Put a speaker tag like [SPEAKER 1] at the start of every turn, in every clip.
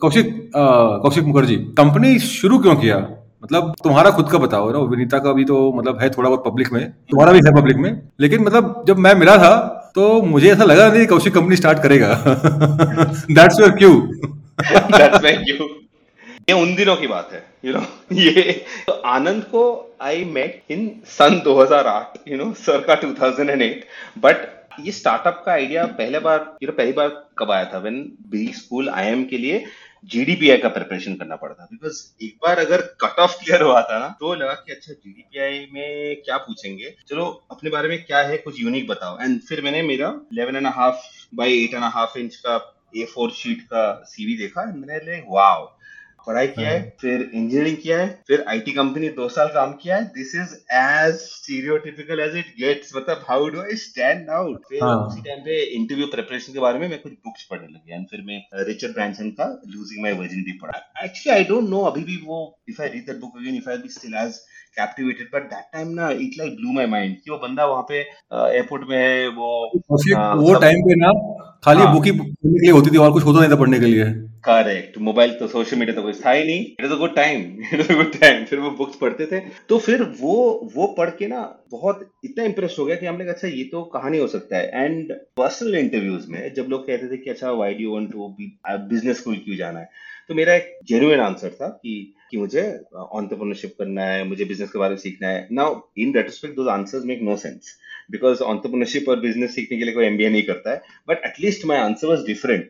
[SPEAKER 1] Kaushik Kaushik Mukherjee company शुरू क्यों किया? मतलब तुम्हारा खुद का बताओ ना? विनीता का भी तो मतलब है थोड़ा बहुत पब्लिक में तुम्हारा भी है पब्लिक में लेकिन मतलब जब मैं मिला था तो मुझे ऐसा लगा नहीं कौशिक कंपनी स्टार्ट करेगा। दैट्स योर क्यू
[SPEAKER 2] दैट्स ये उन दिनों की बात है यू you नो know, ये तो आनंद को आई मेट इन सन 2008 यू नो सर का 2008 बट ये स्टार्टअप का आइडिया पहले बार, यू नो पहली बार कब आया था? व्हेन बी स्कूल आईएम के लिए जीडीपीआई का प्रिपरेशन करना पड़ता बिकॉज़ एक बार अगर कट ऑफ़ क्लियर हुआ था ना तो लगा कि अच्छा जीडीपीआई में क्या पूछेंगे? चलो, अपने बारे में क्या है, कुछ यूनिक बताओ। एंड फिर मैंने मेरा eleven and half by eight and half inch का ए फोर शीट का सीवी देखा मैंने वाओ! पढ़ाई किया है हाँ। फिर इंजीनियरिंग किया है फिर आईटी कंपनी दो साल काम किया है। This is as stereotypical as it gets मतलब how do I stand out फिर हाँ. उसी टाइम पे इंटरव्यू प्रिपरेशन के बारे में मैं कुछ बुक्स पढ़ने लगे एंड फिर मैं रिचर्ड ब्रांसन का लूजिंग माय वर्जिनिटी पढ़ा। एक्चुअली आई डोंट नो अभी भी वो if I read that book again if I be still as captivated but that time ना it like blew my mind कि वो बंदा वहाँ पे एयरपोर्ट में है वो
[SPEAKER 1] वो टाइम पे ना खाली बुक ही पढ़ने के लिए होती थी और कुछ होता नहीं था पढ़ने के लिए।
[SPEAKER 2] करेक्ट मोबाइल तो सोशल मीडिया तो कुछ था ही नहीं। It is a good time it is a good time फिर वो बुक्स पढ़ते थे। तो फिर वो वो पढ़ के ना बहुत इतना इंप्रेस हो गया कि हमने कहा अच्छा ये तो कहानी हो सकता है। एंड पर्सनल इंटरव्यूज़ में जब लोग कहते थे कि अच्छा why do want to business school क्यों जाना है? तो मेरा एक जेन्युइन आंसर था कि कि मुझे ऑन्टरप्रनरशिप करना है, मुझे बिज़नेस के बारे में सीखना है। Now in retrospect those answers make no sense because entrepreneurship और बिज़नेस सीखने के लिए कोई एमबीए नहीं करता है but at least my answer was different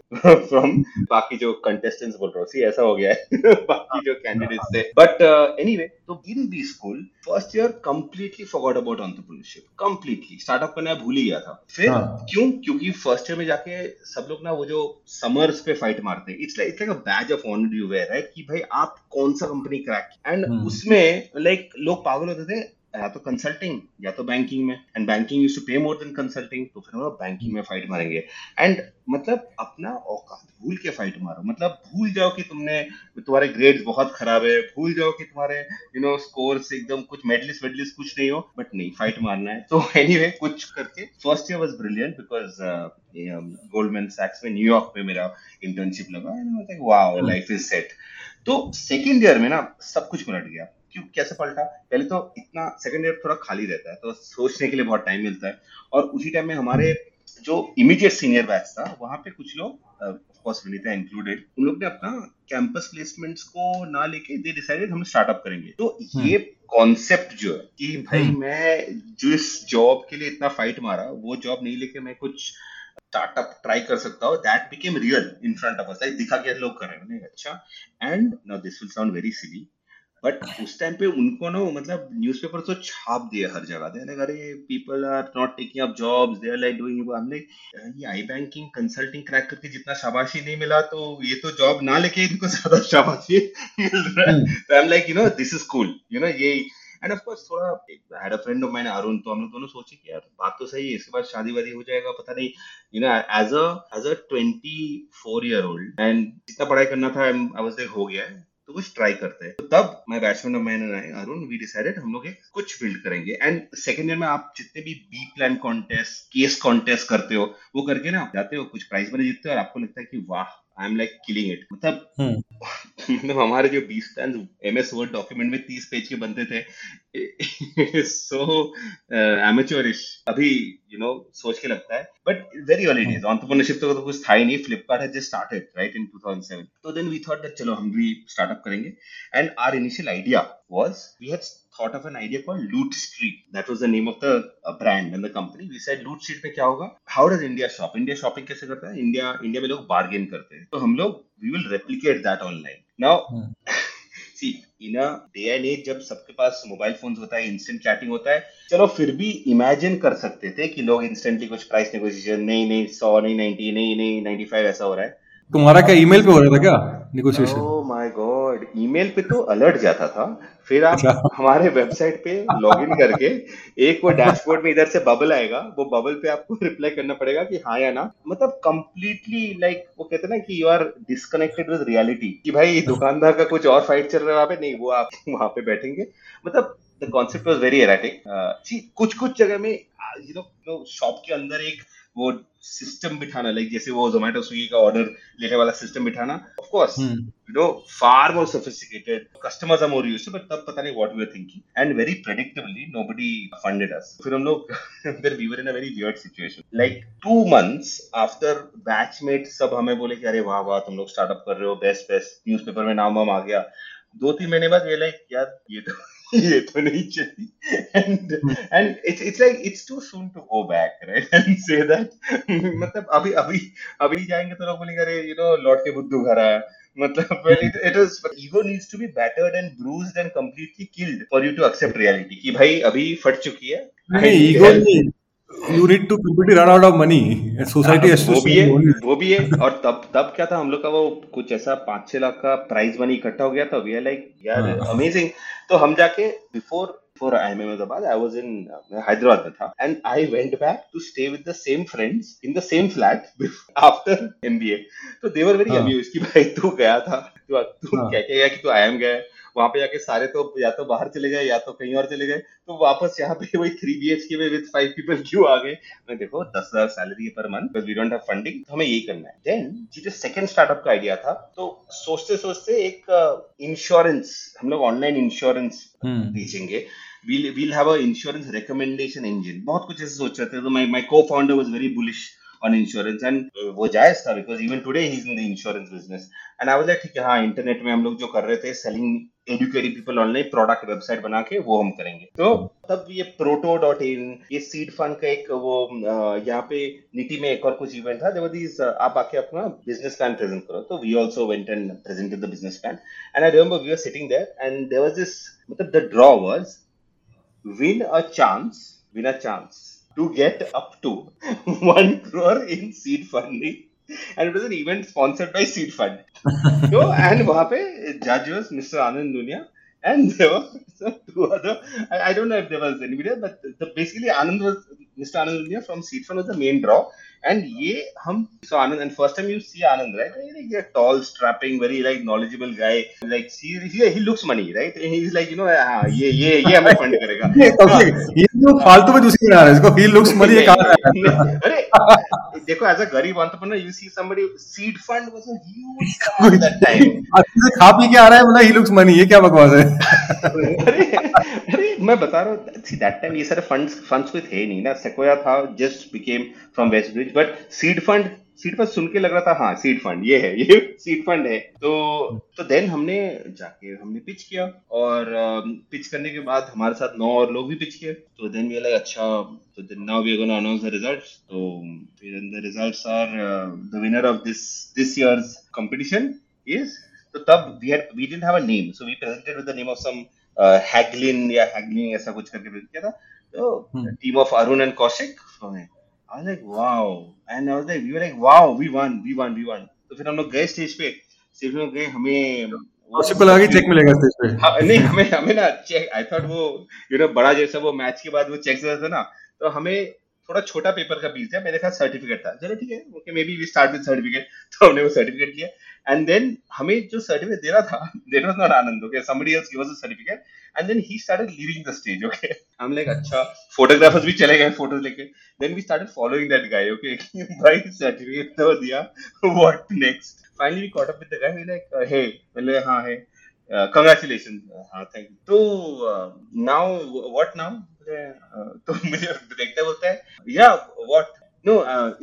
[SPEAKER 2] from बाकी जो कंटेस्टेंट्स बोल रहा हूँ। ऐसा हो गया है। बाकी जो कैंडिडेट्स थे। बट एनी वे तो in B school first year completely forgot about entrepreneurship completely startup करना भूल ही गया था। फिर हाँ. क्यों? क्योंकि फ़र्स्ट ईयर में जाके सब लोग ना वो जो समर्स पे फाइट मारते हैं। It's like it's like a badge of honour you wear है कि भाई आप कौन सा कंपनी क्रैक एंड उसमें लाइक लोग पागल होते थे। या तो कंसल्टिंग या तो बैंकिंग में. एंड बैंकिंग यूज़ टू पे मोर देन कंसल्टिंग तो फिर वो बैंकिंग में फाइट मारेंगे. एंड मतलब अपना औकात भूल के फाइट मारो. मतलब भूल जाओ कि तुमने तुम्हारे ग्रेड्स बहुत खराब है. भूल जाओ कि तुम्हारे यू नो स्कोर्स एकदम कुछ मेडलिस्ट वेडलिस्ट कुछ नहीं हो. बट नहीं फाइट मारना है. तो एनी anyway, कुछ करके first year was brilliant because Goldman सैक्स में न्यूयॉर्क में मेरा इंटर्नशिप लगा. वाओ लाइफ इज़ सेट तो सेकेंड ईयर में ना सब कुछ पलट गया. क्यों कैसे पलटा पहले तो इतना सेकंड ईयर थोड़ा खाली रहता है तो सोचने के लिए बहुत टाइम मिलता है। और उसी टाइम में हमारे जो इमीडिएट सीनियर बैच था वहाँ पे कुछ लोग ऑफकोर्स विनीता इंक्लूडेड उन लोग ने अपना कैंपस प्लेसमेंट्स को ना लेके दे डिसाइडेड हम स्टार्टअप करेंगे। तो हम्म। ये कॉन्सेप्ट जो है कि भाई हम्म। मैं जिस जॉब के लिए इतना फाइट मारा वो जॉब नहीं लेके मैं कुछ स्टार्टअप ट्राई कर सकता हूँ that became real in front of us like दिखा के लोग कर रहे हैं अच्छा। And now this will sound very silly but उस टाइम पे उनको ना मतलब न्यूज़पेपर तो छाप दिया हर जगह। They are people are not taking up jobs they are like doing um like ये आई बैंकिंग कंसल्टिंग क्रैक करके जितना शाबाशी नहीं मिला तो ये तो जॉब ना लेके इनको ज़्यादा शाबाशी मिल रहा है. तो I am like you know this is cool you know ये एंड ऑफ़ कोर्स थोड़ा had a friend of mine Arun तो हम लोग दोनों सोचे कि यार बात तो सही है इसके बाद शादी वादी हो जाएगा पता नहीं। You know as a as a 24 year old and जितना पढ़ाई करना था आई वाज लाइक हो गया है. कुछ ट्राई करते हैं। तो तब मैं बैट्समैन और मैन अरुण वी डिसाइडेड हम लोग कुछ बिल्ड करेंगे। एंड सेकेंड ईयर में आप जितने भी B plan contest case contest करते हो, वो करके ना आप जाते हो, कुछ प्राइज बने जीतते हो और आपको लगता है कि वाह I am like killing it मतलब हम्म। मतलब हमारे जो बीस plan M S word document में तीस पेज के बनते थे। सो एमेच्योरिश uh, अभी यू नो सोच के लगता है। But very all it is entrepreneurship तो कुछ था ही नहीं। Flipkart has just started right इन 2007 तो देन वी थॉट दैट चलो हम भी स्टार्टअप करेंगे। And our initial idea was we had thought of an idea called Loot Street. That was the name of the uh, brand and the company. We said Loot Street में क्या होगा? How does India shop? India shopping कैसे करता है? India India में लोग bargain करते हैं. तो हम लोग we will replicate that online. Now hmm. see in a day and age जब सबके पास मोबाइल फोन्स होता है इंस्टेंट चैटिंग होता है चलो फिर भी इमेजिन कर सकते थे कि लोग इंस्टेंटली कुछ प्राइस नेगोशिएशन नहीं नहीं सौ नहीं नाइनटी नहीं नहीं नाइनटी फाइव ऐसा हो रहा है
[SPEAKER 1] तुम्हारा क्या ईमेल पे हो रहा था क्या नेगोशिएशन
[SPEAKER 2] माय गॉड ईमेल पे तो अलर्ट जाता था फिर आप अच्छा। हमारे वेबसाइट पे लॉगिन करके एक वो डैशबोर्ड में इधर से बबल आएगा वो बबल पे आपको रिप्लाई करना पड़ेगा कि हाँ या ना। मतलब कंप्लीटली लाइक like, वो कहते हैं ना कि you are disconnected with reality कि भाई दुकानदार का कुछ और फाइट चल रहा है वहाँ पे? नहीं वो आप वहाँ पे बैठेंगे। मतलब the concept was very erratic कुछ कुछ जगह में यू नो शॉप के अंदर एक वो सिस्टम बिठाना लाइक जैसे वो जोमेटो स्विगी का ऑर्डर लेने वाला सिस्टम बिठाना of course you know far more sophisticated customers are more used but तब पता नहीं what we are thinking and very predictably nobody funded us फिर हम लोग फिर we were in a very weird situation like two months after batchmate सब हमें बोले कि अरे वाह वाह तुम लोग स्टार्टअप कर रहे हो बेस्ट बेस्ट न्यूज़पेपर में नाम वाम आ गया. दो तीन महीने बाद ये लाइक यार ये तो ये तो नहीं चली and and it's it's like it's too soon to go back right and say that मतलब अभी अभी अभी जाएँगे तो लोग बोलेंगे अरे यू नो लौट के बुद्धू घर आया। मतलब it is ego needs to be battered and bruised and completely killed for you to accept reality कि भाई अभी फट चुकी है।
[SPEAKER 1] नहीं ईगो नहीं। You need to completely run out of money society
[SPEAKER 2] वो भी है वो भी है। और तब तब क्या था हम लोग का वो कुछ ऐसा पाँच छह लाख का प्राइज मनी इकट्ठा हो गया था। वी आर लाइक यार अमेजिंग तो हम जाके before before I am Ahmedabad I was in Hyderabad में था। And I went back to stay with the same friends in the same flat after M B A तो they were very amuse की भाई तू गया था। तू क्या क्या गया कि तू आई एम गया? वहाँ पे जाके सारे तो या तो बाहर चले गए या तो कहीं और चले गए। तो वापस यहाँ पे वही थ्री बी एच के में विद फाइव पीपल क्यों आ गए? मैं देखो दस हज़ार salary per month we don't have funding तो हमें यही करना है। देन जो जो सेकंड स्टार्टअप का आइडिया था तो सोचते सोचते एक इंश्योरेंस हम लोग ऑनलाइन इंश्योरेंस बेचेंगे we'll we'll have a insurance recommendation engine बहुत कुछ ऐसे सोच रहे थे तो my my co-founder was very bullish on insurance and uh, वो जायज़ था because even today he's in the insurance business and I was like ठीक है हाँ इंटरनेट में हम लोग जो कर रहे थे selling educating people online product website बना के वो हम करेंगे। तो तब ये प्रोटो डॉट इन ये सीड फंड का एक वो यहाँ पे नीति में एक और कुछ इवेंट था देवर दीज आप आके अपना बिज़नेस प्लान प्रेजेंट करो। तो we also went and presented the business plan and I remember we are sitting there and there was this मतलब the draw was win a chance, win a chance to get up to 1 crore in seed funding and it was an event sponsored by Seed Fund. so, and वहाँ पे judge was Mr. Anand Dunia, and there were some two other. I, I don't know if there was anybody, else, but the, basically Anand was Mr. Anand Dunia from Seed Fund was the main draw, and ये हम so Anand and first time you see Anand right, he's a tall, strapping, very like knowledgeable guy. Like he, he, he looks money, right? He's like you know हाँ ये ये ये हमें fund करेगा.
[SPEAKER 1] ये तो फालतू में दूसरी बना रहा है इसको he looks money ये कहाँ
[SPEAKER 2] है? अरे देखो एज अ गरीब entrepreneur you see somebody seed fund was a huge at that time
[SPEAKER 1] अच्छे खा पी के आ रहा है बोला ही लुक्स मनी ये क्या बकवास है?
[SPEAKER 2] अरे अरे मैं बता रहा हूँ सी दैट टाइम ये सारे फंड्स फंड्स कोई थे नहीं ना सेकोया था just became from West Bridge but seed fund seed fund सुन के लग रहा था हाँ सीड फंड ये है ये सीड फंड है। तो तो देन हमने जाके हमने पिच किया और पिच करने के बाद हमारे साथ नौ और लोग भी पिच किए। तो देन वी लाइक अच्छा तो then now we are gonna announce the results तो फिर the results are the winner of this this year's competition is तो तब we had we didn't have a name so we presented with the name of some Hagglin या haggling ऐसा कुछ करके present किया था। तो team of Arun and Kaushik I was like, wow. And I was like, we were like, wow, we won, we won, we won. तो फिर हम लोग गए स्टेज पे। स्टेज में गए हमें
[SPEAKER 1] पॉसिबल आगे चेक मिलेगा स्टेज पे?
[SPEAKER 2] हाँ, नहीं हमें हमें ना चेक आई थॉट वो यू नो बड़ा जैसा वो मैच के बाद वो चेक था ना। तो हमें थोड़ा छोटा पेपर का पीस दिया मेरे खास सर्टिफिकेट था। चलो ठीक है okay maybe we start with certificate तो हमने वो सर्टिफिकेट लिया। एंड देन हमें जो सर्टिफिकेट दे रहा था that was not Anand okay somebody else give us a certificate and then he started leaving the stage okay हम लाइक अच्छा फोटोग्राफर्स भी चले गए फ़ोटोज़ लेके. Then we started following that guy okay भाई सर्टिफिकेट तो दिया what next finally we caught up with the guy like hey बोले, हाँ है कंग्रेचुलेशन हाँ थैंक यू तो नाउ व्हाट नाउ तो मुझे देखते बोलता है. या what no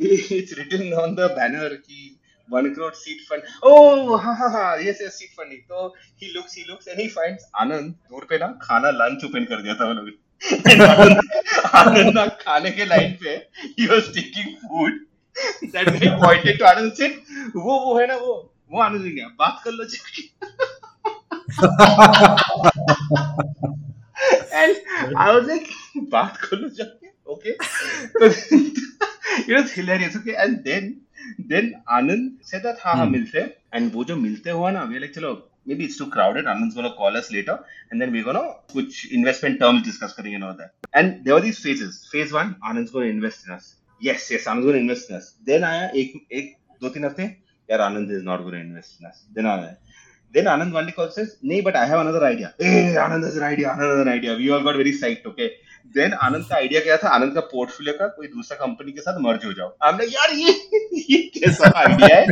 [SPEAKER 2] it's written on the banner की one crore seed fund. Oh, ha ha ha. Yes, yes, seed funding. तो he looks, he looks, and he finds Anand दूर पे ना खाना लंच ओपन कर दिया था वो लोग आनंद ना खाने के लाइन पे he was taking food. That guy pointed to Anand said, वो वो है ना वो वो आनंद गया बात कर लो जाके. and I was like, बात कर लो जाके. Okay. It was hilarious. Okay, and then then Anand said that हाँ हाँ मिलते हैं and वो जो मिलते हुआ ना we like चलो maybe it's too crowded Anand's gonna call us later and then we're gonna कुछ investment terms discuss करेंगे and all that and there were these phases phase one Anand's gonna invest in us yes yes Anand's gonna invest in us then आया एक एक दो तीन हफ़्ते यार Anand is not gonna invest in us then आया Then Anand one day calls says, "Nee, but I have another idea." Hey, Anand has an idea. Anand has an idea. We all got very psyched. Okay. Then Anand का idea क्या था? आनंद का portfolio का कोई दूसरा company के साथ मर्ज हो जाओ। हमने यार ये, कैसा आइडिया है?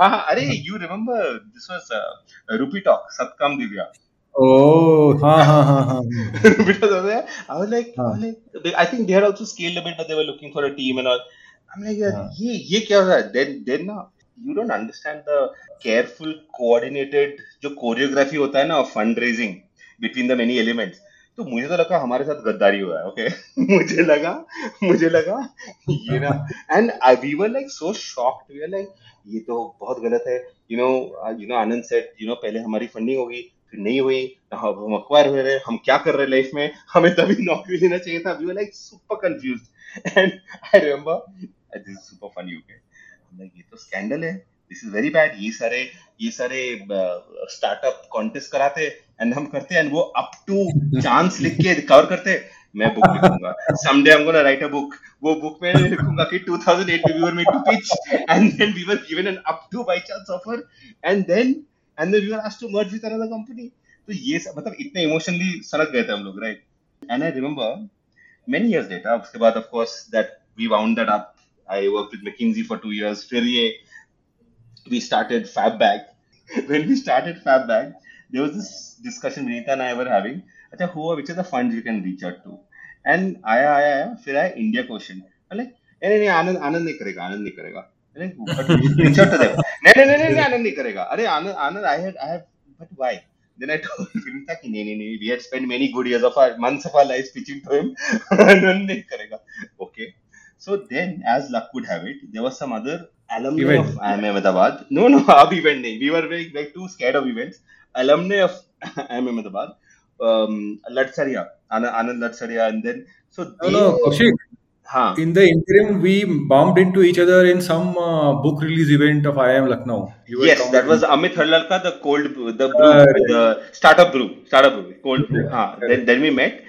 [SPEAKER 2] आ, अरे you remember this was rupee talk सत्कम Divya careful coordinated जो कोरियोग्राफी होता है ना fund raising between the many elements तो मुझे तो लगा हमारे साथ गद्दारी हुआ है ओके मुझे लगा मुझे लगा ये ना and we were like so shocked we are like ये तो बहुत गलत है. You know you know Anand said you know पहले हमारी फंडिंग होगी, फिर नहीं हुई. अब हम अक्वायर हुए रहे हम क्या कर रहे हैं लाइफ में? हमें तभी नौकरी लेना चाहिए था. We were like super confused and I remember this is super funny okay like ये तो स्कैंडल है. दिस इज़ वेरी बैड ये सारे ये सारे स्टार्टअप कॉन्टेस्ट कराते. एंड हम करते एंड वो अप टू चांस लिख के कवर करते मैं बुक लिखूँगा। Someday I am gonna write a book वो बुक में लिखूँगा कि 2008 we were made to pitch and then we were given an up to by chance offer and then and then we were asked to merge with another company तो ये सब मतलब इतने emotionally सड़क गए थे हम लोग right and I remember many years later उसके बाद of course that we wound that up I work with McKinsey for two years फिर ये we started Fab Bag. when we started Fab Bag, there was this discussion Vinita and I were having. अच्छा who are which are the funds you can reach out to? And आया आया आया फिर आया India question like नहीं नहीं आनंद आनंद नहीं करेगा आनंद नहीं करेगा reach out to them. नहीं नहीं नहीं नहीं आनंद नहीं करेगा अरे Anand Anand I had I have but why? Then I told Vinita कि नहीं नहीं नहीं we had spent many good years of our months of our lives pitching to him आनंद नहीं करेगा okay so then as luck would have it there was some other alumni event. of IIM Ahmedabad. No, no, our event. We were very like too scared of events. Alumni of IIM Ahmedabad. Um, Latsaria, Anand Latsaria, and then so
[SPEAKER 1] they, no, no, Kaushik. Huh. In the interim, we bumped into each other in some uh, book release event of IIM Lucknow.
[SPEAKER 2] Yes, that was Amit Harlalka, the cold, the brew, uh, the startup brew, startup brew, cold brew. Huh. Then, then we met.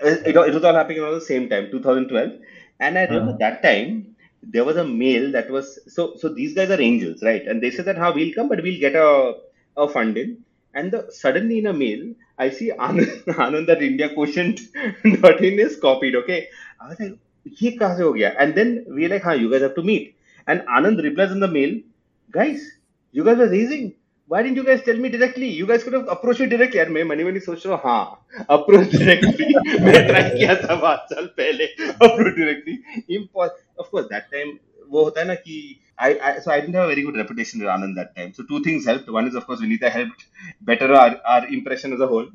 [SPEAKER 2] It, it was all happening around the same time, 2012. And I remember uh-huh. that time, there was a mail that was so so these guys are angels right and they said that how we'll come but we'll get a, a fund in and the, suddenly in a mail i see anand, that india quotient dot in is copied okay i was like ye kaise ho gaya and then we're like huh you guys have to meet and anand replies in the mail guys you guys are raising why didn't you guys tell me directly? You guys could have approached me directly. यार मैं money money सोच रहा हूँ हाँ approach directly. मैं try किया था पाँच साल पहले approach directly. Impossible. Of course that time वो होता है ना कि I, I so I didn't have a very good reputation with Anand that time. So two things helped. One is of course Vinita helped better our, our impression as a whole,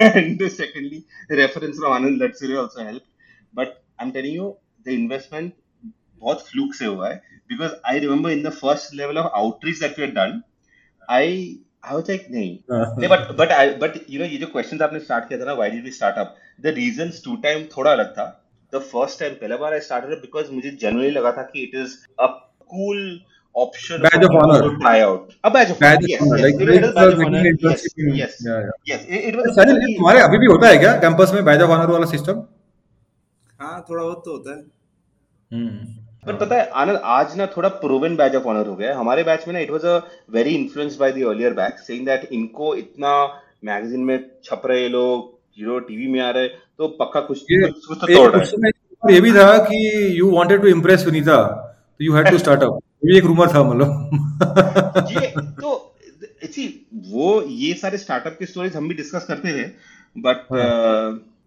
[SPEAKER 2] and secondly the reference from Anand Latsuri also helped. But I'm telling you the investment बहुत fluke से हुआ है because I remember in the first level of outreach that we had done I I was like नहीं नहीं but but I but you know ये जो questions आपने start किया था ना why did we start up the reasons two time थोड़ा अलग था the first time पहला बार I started it because मुझे generally लगा था कि it is a cool option
[SPEAKER 1] badge of honor.
[SPEAKER 2] to try out a badge of
[SPEAKER 1] badge
[SPEAKER 2] honor yes,
[SPEAKER 1] honor.
[SPEAKER 2] yes,
[SPEAKER 1] like
[SPEAKER 2] it, it badge of honor. yes yes.
[SPEAKER 1] Yeah, yeah.
[SPEAKER 2] yes it, it was
[SPEAKER 1] sir तुम्हारे अभी भी होता है क्या campus में badge of honour वाला system
[SPEAKER 3] हाँ थोड़ा बहुत तो होता है।
[SPEAKER 1] हम्म।
[SPEAKER 2] पर पता है आनंद आज ना थोड़ा प्रूवन बैच ऑफ़ ऑनर हो गया हमारे बैच में ना it was a very influenced by the earlier batch saying that इनको इतना मैगजीन में छप रहे लोग हीरो टीवी में आ रहे तो पक्का कुछ कुछ कुछ तो तोड़ रहा
[SPEAKER 1] है। ये भी था कि you wanted to impress Vinita तो you had to start up ये एक रूमर था मतलब।
[SPEAKER 2] ये तो सी वो ये सारे स्टार्टअप की स्टोरीज हम भी डिस्कस करते थे but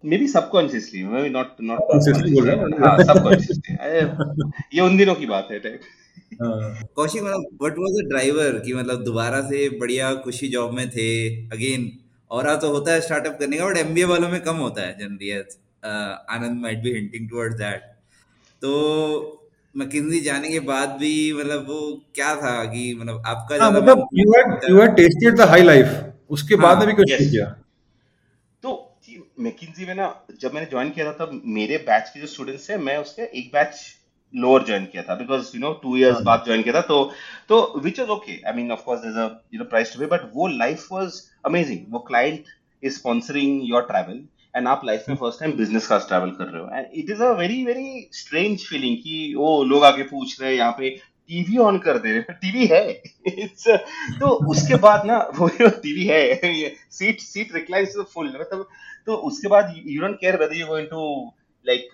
[SPEAKER 2] maybe subconsciously maybe not not हाँ। सबकॉन्शियसली ये उन दिनों की बात है टाइप
[SPEAKER 3] कौशिक मतलब व्हाट वाज द ड्राइवर कि मतलब दोबारा से बढ़िया खुशी जॉब में थे अगेन और तो होता है स्टार्टअप करने का बट एमबीए वालों में कम होता है generally Anand might be hinting towards that तो मैकिंजी जाने के बाद भी मतलब वो क्या था कि मतलब आपका
[SPEAKER 1] हाँ, मतलब you had you had tested the high life उसके हाँ, बाद में भी कुछ नहीं किया।
[SPEAKER 2] तो मैकिंजी में ना जब मैंने ज्वाइन किया था तब मेरे बैच के जो स्टूडेंट्स थे मैं उसके एक बैच लोअर ज्वाइन किया था because you know two years बाद ज्वाइन किया था। तो तो which is okay I mean of course there is a you know price to pay but वो लाइफ वाज अमेजिंग वो client is sponsoring your travel and आप life में first time business class travel कर रहे हो. And it is a very very strange feeling कि ओ लोग आके पूछ रहे हैं यहाँ पे टीवी ऑन कर दे रहे टीवी है. तो उसके बाद ना वो टीवी है सीट सीट रिक्लाइंस फुल मतलब तो उसके बाद you don't care whether you going to like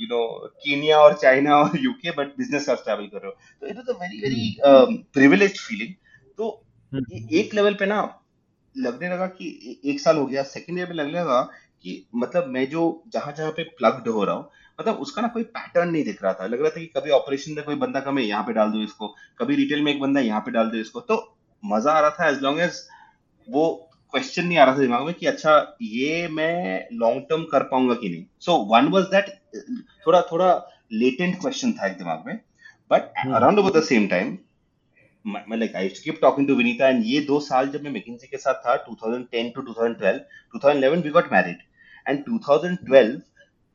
[SPEAKER 2] you know Kenya और चाइना और UK but business class travel कर रहे हो. तो it was a very very privilege feeling तो. एक लेवल पे ना लगने लगा कि एक साल हो गया. सेकेंड ईयर में लगने लगा कि मतलब मैं जो जहाँ जहाँ पे प्लग्ड हो रहा हूँ मतलब उसका ना कोई पैटर्न नहीं दिख रहा था। लग रहा था कि कभी ऑपरेशन में कोई बंदा कम है यहाँ पे डाल दो इसको। कभी रिटेल में एक बंदा यहाँ पे डाल दो इसको। तो मज़ा आ रहा था एज लॉन्ग एज वो क्वेश्चन नहीं आ रहा था दिमाग में कि अच्छा ये मैं लॉन्ग टर्म कर पाऊँगा कि नहीं। सो वन वॉज़ दैट थोड़ा थोड़ा लेटेंट क्वेश्चन था एक दिमाग में। But around over the same time मैं like I keep talking to Vinita and ये दो साल जब मैं मैकिंजी के साथ था 2010 to 2012 2011 we got married and 2012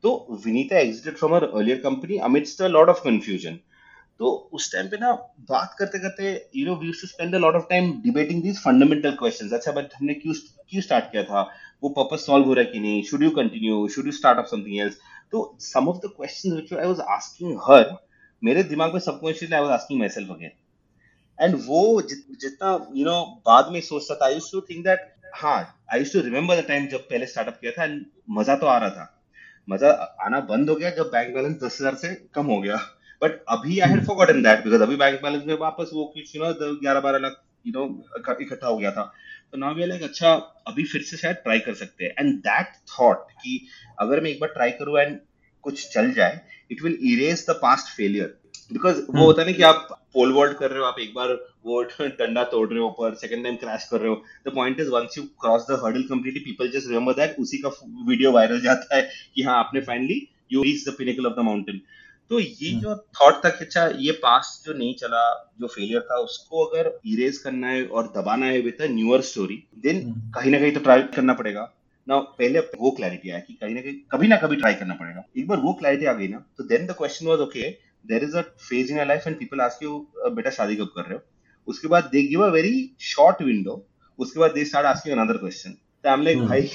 [SPEAKER 2] तो Vinita exited from her earlier company amidst a lot of confusion तो उस टाइम पे ना बात करते करते you know we to spend a lot of time debating these fundamental questions अच्छा बट हमने क्यों क्यों स्टार्ट किया था? वो पर्पस सॉल्व हो रहा है कि नहीं? Should you continue should you start off something else तो some of the questions which I was asking her मेरे दिमाग में subconsciously I was asking myself again and वो जितना यू नो बाद में सोचता था I used to think that हाँ I to remember the time जब पहले स्टार्टअप किया था एंड मज़ा तो आ रहा था। मज़ा आना बंद हो गया जब बैंक बैलेंस दस हज़ार से कम हो गया। बट अभी I had forgotten that because अभी बैंक बैलेंस में वापस वो कुछ यू नो ग्यारह बारह लाख यू नो इकट्ठा हो गया था। तो नाउ वी लाइक अच्छा अभी फिर से शायद ट्राई कर सकते हैं। एंड दैट थॉट कि अगर मैं एक बार ट्राई करूँ एंड कुछ चल जाए it will erase the past failure because वो hmm. होता है ना कि आप पोल वॉल्ट कर रहे हो आप एक बार वो डंडा तोड़ रहे हो ऊपर सेकंड टाइम क्रैश कर रहे हो। The point is once you cross the hurdle completely people just remember that उसी का वीडियो वायरल जाता है कि हाँ आपने finally you reach the pinnacle of the mountain तो ये hmm. जो थॉट था कि अच्छा ये पास्ट जो नहीं चला जो फेलियर था उसको अगर इरेज करना है और दबाना है with a newer story then कहीं ना कहीं तो ट्राई करना पड़ेगा। ना पहले वो क्लैरिटी आया कि कहीं ना कहीं कभी ना कभी ट्राई करना पड़ेगा। एक बार वो क्लैरिटी आ गई ना तो then the question was okay there is a phase in life and people ask you बेटा शादी कब कर रहे हो? उसके बाद they give a very short window उसके बाद they start asking another question तो हम लाइक भाई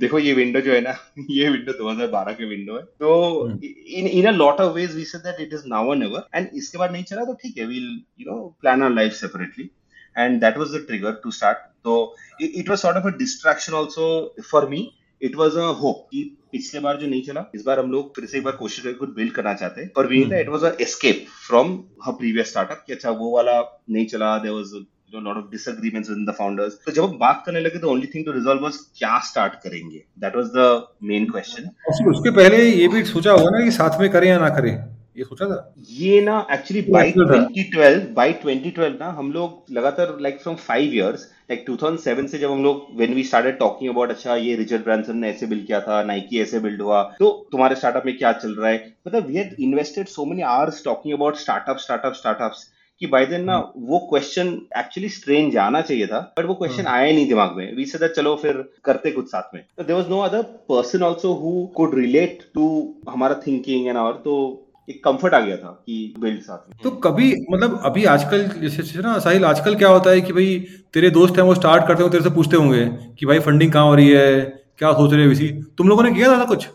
[SPEAKER 2] देखो ये विंडो जो है ना ये विंडो 2012 के विंडो है। तो in in a lot of ways we said that it is now or never and इसके बाद नहीं चला तो ठीक है we'll you know plan our life separately and that was the trigger to start तो it was sort of a distraction also for me it was a hope कि पिछले बार जो नहीं चला इस बार हम लोग फिर से एक बार कोशिश करके कुछ बिल्ड करना चाहते हैं और we it was a escape from her previous startup कि अच्छा वो वाला नहीं चला there was you know, lot of disagreements within the founders. तो जब हम बात करने लगे तो only thing to resolve was क्या start करेंगे. That was the main question.
[SPEAKER 1] उसके पहले ये भी सोचा होगा ना कि साथ में करें या ना करें. ये सोचा था?
[SPEAKER 2] ये ना एक्चुअली बाय 2012 बाय 2012 ना हम लोग लगातार like from five years like 2007 से जब हम लोग when we started talking about अच्छा ये रिचर्ड ब्रांसन ने ऐसे बिल्ड किया था नाइकी ऐसे बिल्ड हुआ तो तुम्हारे स्टार्टअप में क्या चल रहा है? मतलब we had invested so many hours talking about startup startup startups कि बाय देन ना वो क्वेश्चन एक्चुअली स्ट्रेंज आना चाहिए था बट वो क्वेश्चन हाँ। आया नहीं दिमाग में। वी से चलो फिर करते कुछ साथ में। There was no other person also who could relate to हमारा थिंकिंग एंड और तो एक कंफर्ट आ गया था कि बिल्ड साथ में।
[SPEAKER 1] तो कभी मतलब अभी आजकल जैसे ना साहिल आजकल क्या होता है कि भाई तेरे दोस्त हैं वो स्टार्ट करते हो तेरे से पूछते होंगे कि भाई फंडिंग कहाँ हो रही है क्या सोच रहे हो इसी। तुम लोगों ने किया था था कुछ?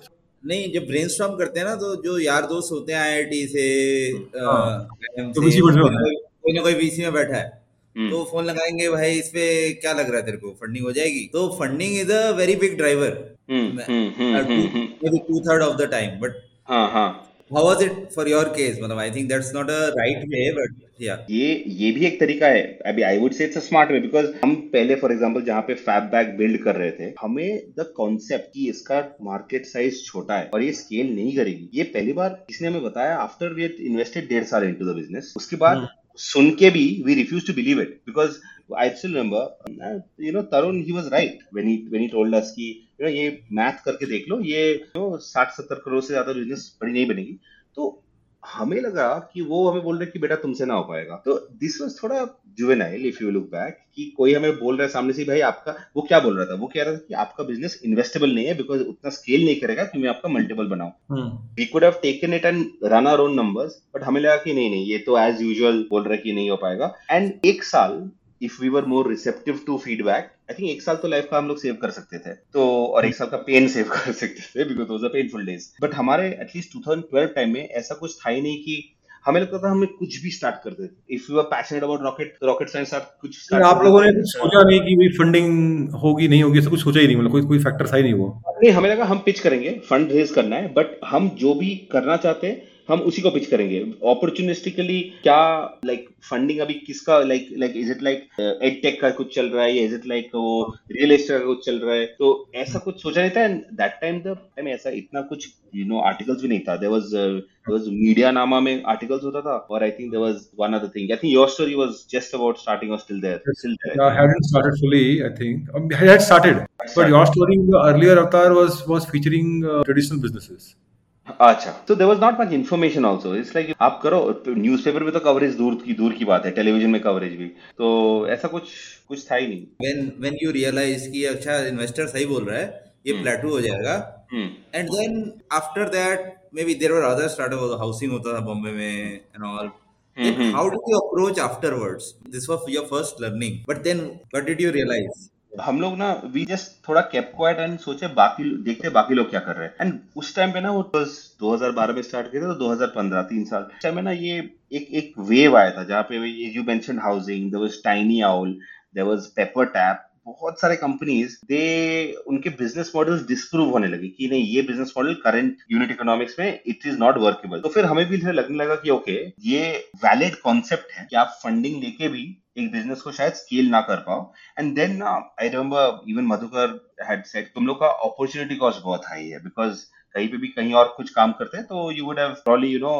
[SPEAKER 3] नहीं जब ब्रेन करते हैं ना तो जो यार दोस्त होते हैं आई से हाँ, तो कोई ना कोई वीसी में बैठा है। हम्म। तो फ़ोन लगाएँगे भाई इस पे क्या लग रहा है तेरे को? फंडिंग हो जाएगी? तो funding is a very big driver to third of the time but हाँ हाँ how was it for your case? मतलब I think that's not a right way but yeah.
[SPEAKER 2] ये ये भी एक तरीका है। अभी I would say it's a smart way because हम पहले फॉर एग्जांपल जहाँ पे फैब बैग बिल्ड कर रहे थे हमें द कॉन्सेप्ट कि इसका मार्केट साइज़ छोटा है और ये स्केल नहीं करेगी। ये पहली बार किसने हमें बताया आफ्टर वी इन्वेस्टेड डेढ़ साल इनटू द बिज़नेस उसके बाद hmm. सुन के भी we refuse to believe it because I still remember you know Tarun he was right when he when he told us कि यू नो ये मैथ करके देख लो ये तो साठ सत्तर करोड़ से ज़्यादा बिज़नेस बड़ी नहीं बनेगी। तो हमें लगा कि वो हमें बोल रहे कि बेटा तुमसे ना हो पाएगा। तो दिस वाज थोड़ा juvenile if you look back कि कोई हमें बोल रहा है सामने से भाई आपका वो क्या बोल रहा था? वो कह रहा था कि आपका बिज़नेस इन्वेस्टेबल नहीं है बिकॉज़ उतना स्केल नहीं करेगा कि मैं आपका मल्टीपल बनाऊँ we could have taken it and run our own numbers but हमें लगा कि नहीं नहीं ये तो एज यूजुअल बोल रहा है कि नहीं हो पाएगा। एंड एक साल if we were more receptive to feedback I think एक साल तो लाइफ का हम लोग सेव कर सकते थे। तो और एक साल का पेन सेव कर सकते थे बिकॉज़ पेनफुल डेज़ बट हमारे एटलीस्ट 2012 टाइम में ऐसा कुछ था ही नहीं कि हमें लगता था हमें कुछ भी स्टार्ट कर देते if you are passionate about rocket rocket science आप कुछ
[SPEAKER 1] start आप लोगों ने कुछ सोचा नहीं कि भाई फंडिंग होगी नहीं होगी ऐसा कुछ सोचा ही नहीं मतलब कोई कोई फैक्टर था ही नहीं वो।
[SPEAKER 2] नहीं हमें लगा हम पिच करेंगे फंड रेज करना है बट हम जो भी करना चाहते हैं हम उसी को पिच करेंगे। अपॉर्चुनिस्टिकली क्या लाइक like, फंडिंग अभी किसका like like is it like ed tech का कुछ चल रहा है इज़ इट लाइक वो रियल एस्टेट का कुछ चल रहा है? तो ऐसा कुछ सोचा नहीं था and that time the time ऐसा इतना कुछ यू नो आर्टिकल्स भी नहीं था। There was there was MediaNama में आर्टिकल्स होता था और I think there was one other thing I think YourStory was just about starting और still there
[SPEAKER 1] still there started fully, I think. Um, I had started, but your story in the earlier avatar was was featuring uh, traditional businesses.
[SPEAKER 2] अच्छा। तो there was not much information also it's like आप करो newspaper में तो coverage दूर की दूर की बात है टेलीविज़न में कवरेज भी। तो ऐसा कुछ कुछ था ही नहीं।
[SPEAKER 3] When when you realize कि अच्छा इन्वेस्टर सही बोल रहा है ये
[SPEAKER 2] हम्म।
[SPEAKER 3] प्लेटू हो जाएगा।
[SPEAKER 2] हम्म।
[SPEAKER 3] And then after that maybe there were other startup Housing होता था बॉम्बे में and all
[SPEAKER 2] hmm, hmm.
[SPEAKER 3] How did you approach afterwards this was your first learning but then what did you realise
[SPEAKER 2] हम लोग ना we just थोड़ा kept quiet and सोचे बाकी, देखते बाकी लोग क्या कर रहे हैं। एंड उस टाइम पे ना वो बस 2012 में स्टार्ट किया था तो 2015 तीन साल। टाइम में ना ये एक एक वेव आया था, जहाँ पे you mention Housing there was TinyOwl there was PepperTap बहुत सारे कंपनीज़ दे उनके बिज़नेस मॉडल्स डिस्प्रूव होने लगे कि नहीं, ये business model current unit economics में इट इज़ नॉट वर्केबल तो फिर हमें भी लगने लगा कि ओके ये वैलिड कॉन्सेप्ट है कि आप फंडिंग लेके भी एक बिज़नेस को शायद स्केल ना कर पाओ and then I remember even Madhukar had said तुम लोग का अपॉर्चुनिटी कॉस्ट बहुत हाई है बिकॉज़ कहीं पे भी कहीं और कुछ काम करते हैं तो you would have probably you know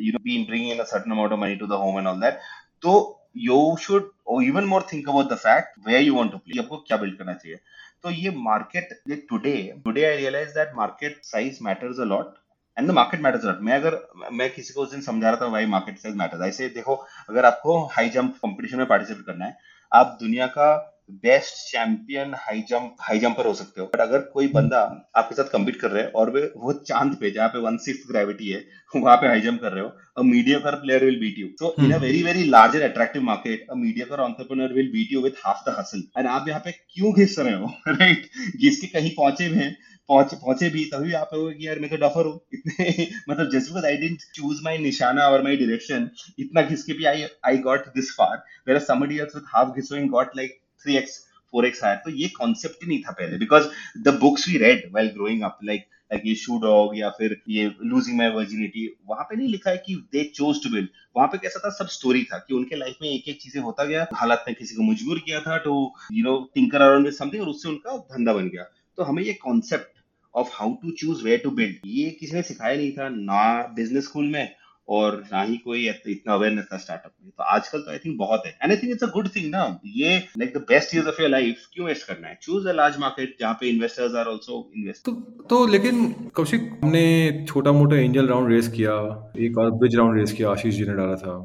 [SPEAKER 2] you know been bringing in a certain amount of money to the home and all that तो you should even more think about the fact where you want to play आपको क्या build करना चाहिए। तो ये market today today I realise that market size matters a lot and the market matters not मैं अगर, मैं किसी को उस दिन समझा रहा था, भाई मार्केट साइज़ मैटर्स ऐसे देखो, अगर आपको हाई जंप कंपटीशन में पार्टिसिपेट करना है, आप दुनिया का best champion high jump high jumper हो सकते हो। बट अगर कोई बंदा आपके साथ कम्पीट कर रहा है और वे वो चाँद पे जहाँ पे वन सिक्स ग्रेविटी है वहाँ पे हाई जंप कर रहे हो a mediocre player will beat you so in a very very large and attractive market a mediocre entrepreneur will beat you with half the hustle and आप यहाँ पे क्यों घिस रहे हो? राइट घिस के कहीं पहुँचे हुए हैं पहुँचे पहुँचे भी तभी आप कहोगे कि यार मैं तो डफर हूँ। इतने मतलब just because I didn't choose my निशाना और माई डायरेक्शन इतना घिस के भी I I got this far where somebody else with half घिसोइंग got like 3x 4x higher तो ये कॉन्सेप्ट ही नहीं था पहले because the books we read well growing up like like ये शू डॉग या फिर ये लूजिंग माई वर्जिनिटी वहाँ पे नहीं लिखा है कि दे चोज टू बिल्ड वहाँ पे कैसा था, सब स्टोरी था कि उनके लाइफ में एक एक चीज़ें होता गया। हालात ने किसी को मजबूर किया था to you know tinker around something और उससे उनका धंधा बन गया। तो हमें ये concept of how to choose where to build ये किसी ने सिखाया नहीं था ना बिज़नेस स्कूल में। और ना ही कोई इतना अवेयरनेस था स्टार्टअप में। तो आजकल तो आई थिंक बहुत है। And I think it's a good thing ना। ये like the best years of your life क्यों वेस्ट करना है? चूज़ अ लार्ज मार्केट जहाँ पे इन्वेस्टर्स आर आल्सो इन्वेस्ट
[SPEAKER 1] तो तो लेकिन कौशिक हमने छोटा मोटा एंजल राउंड रेस किया एक और ब्रिज राउंड रेस किया आशीष जी ने डाला था।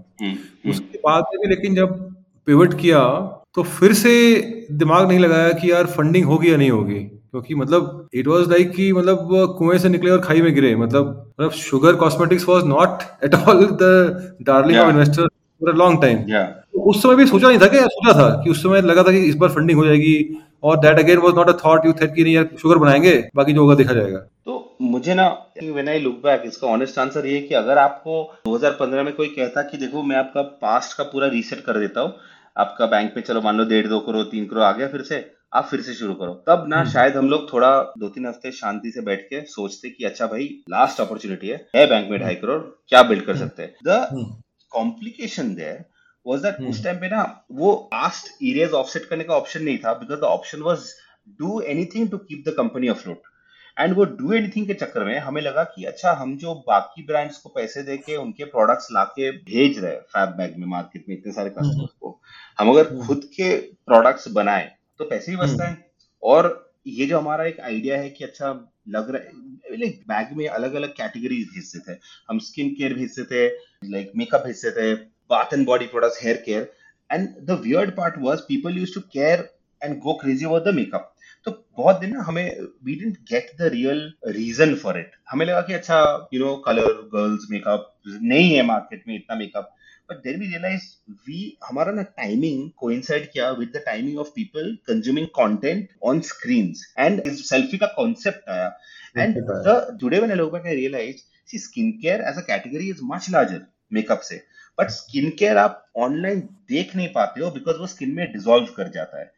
[SPEAKER 1] उसके बाद भी लेकिन जब पिवट किया तो फिर से दिमाग नहीं लगाया कि यार फंडिंग होगी या नहीं होगी। क्योंकि मतलब इट वाज लाइक कि मतलब कुएँ से निकले और खाई में गिरे। मतलब मतलब Sugar Cosmetics was not at all the
[SPEAKER 2] darling
[SPEAKER 1] of investor for a long
[SPEAKER 2] time
[SPEAKER 1] उस समय भी सोचा नहीं था क्या सोचा था कि उस समय लगा था कि इस बार फंडिंग हो जाएगी और that again was not a thought you thought कि नहीं यार शुगर बनाएँगे बाकी जो होगा देखा जाएगा।
[SPEAKER 2] तो मुझे ना व्हेन आई लुक बैक इसका ऑनेस्ट आंसर ये है कि अगर आपको 2015 में कोई कहता कि देखो मैं आपका पास्ट का पूरा रीसेट कर देता हूँ आपका बैंक पे चलो मान लो डेढ़ दो करोड़ तीन करोड़ आ गया फिर से आप फिर से शुरू करो। तब ना शायद हम लोग थोड़ा दो तीन हफ़्ते शांति से बैठ के सोचते कि अच्छा भाई लास्ट अपॉर्चुनिटी है। है बैंक में ढाई करोड़ क्या बिल्ड कर सकते हैं? The complication there was that उस टाइम पे ना वो पास्ट एरियाज़ ऑफसेट करने का ऑप्शन नहीं था because the option was do anything to keep the company afloat and वो डू एनीथिंग के चक्कर में हमें लगा कि अच्छा हम जो बाकी ब्रांड्स को पैसे दे के उनके प्रोडक्ट्स लाके भेज रहे फैब बैग में मार्केट में इतने सारे कस्टमर्स को हम अगर खुद के प्रोडक्ट्स बनाए तो पैसे ही बचता है। और ये जो हमारा एक आइडिया है कि अच्छा लग रहा है लाइक बैग में अलग अलग कैटेगरीज भेजते थे हम स्किन केयर भेजते थे लाइक मेकअप भेजते थे bath and body products hair care and the weird part was people used to care and go crazy over the makeup तो बहुत दिन ना हमें we didn't get the real reason for it हमें लगा कि अच्छा you know colour girls makeup नहीं है मार्केट में इतना makeup but then we realise we हमारा ना टाइमिंग कोइंसाइड किया with of people consuming content on screens and selfie का कॉन्सेप्ट आया. And I look back I realise skin care as a category is much larger makeup से. But skin care आप online देख नहीं पाते हो because वो स्किन में डिजोल्व कर जाता है.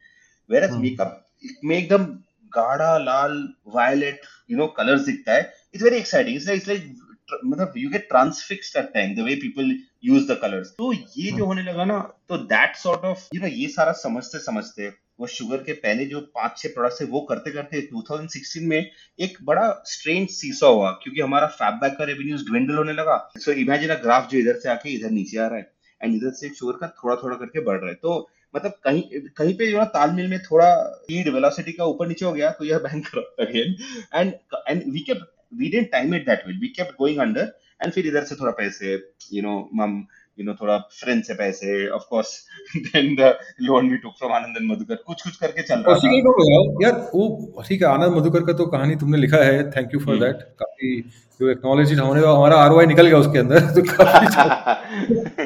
[SPEAKER 2] वेर एज मेकअप में एकदम गाढ़ा लाल वायलेट यू नो कलर दिखता है. It's very exciting it's like मतलब you get transfixed at time the way people use the colours तो ये जो होने लगा ना तो that sort of you know ये सारा समझते समझते वो शुगर के पहले जो पाँच छह प्रोडक्ट्स है वो करते करते 2016 में एक बड़ा स्ट्रेंज सीसा हुआ क्योंकि हमारा फैबैक का रेवेन्यूज ड्विंडल होने लगा। सो इमेजिन अ ग्राफ जो इधर से आके इधर नीचे आ रहा है एंड इधर से शुगर का थोड़ा थोड़ा करके बढ़ रहा है। तो मतलब कहीं कहीं पे जो ना तालमेल में थोड़ा स्पीड वेलोसिटी का ऊपर नीचे हो गया तो यह bank again and and we kept we didn't time it that way we kept going under and फिर इधर से थोड़ा पैसे यू नो मम यू नो थोड़ा फ्रेंड से पैसे of course then the loan we took from Anand Madhukar कुछ कुछ करके चल रहा था।
[SPEAKER 1] तो यार वो ठीक है आनंद मधुकर का तो कहानी तुमने लिखा है थैंक यू फॉर दैट काफ़ी जो एक्नॉलेज हमने हमारा आरओआई निकल गया उसके अंदर तो काफ़ी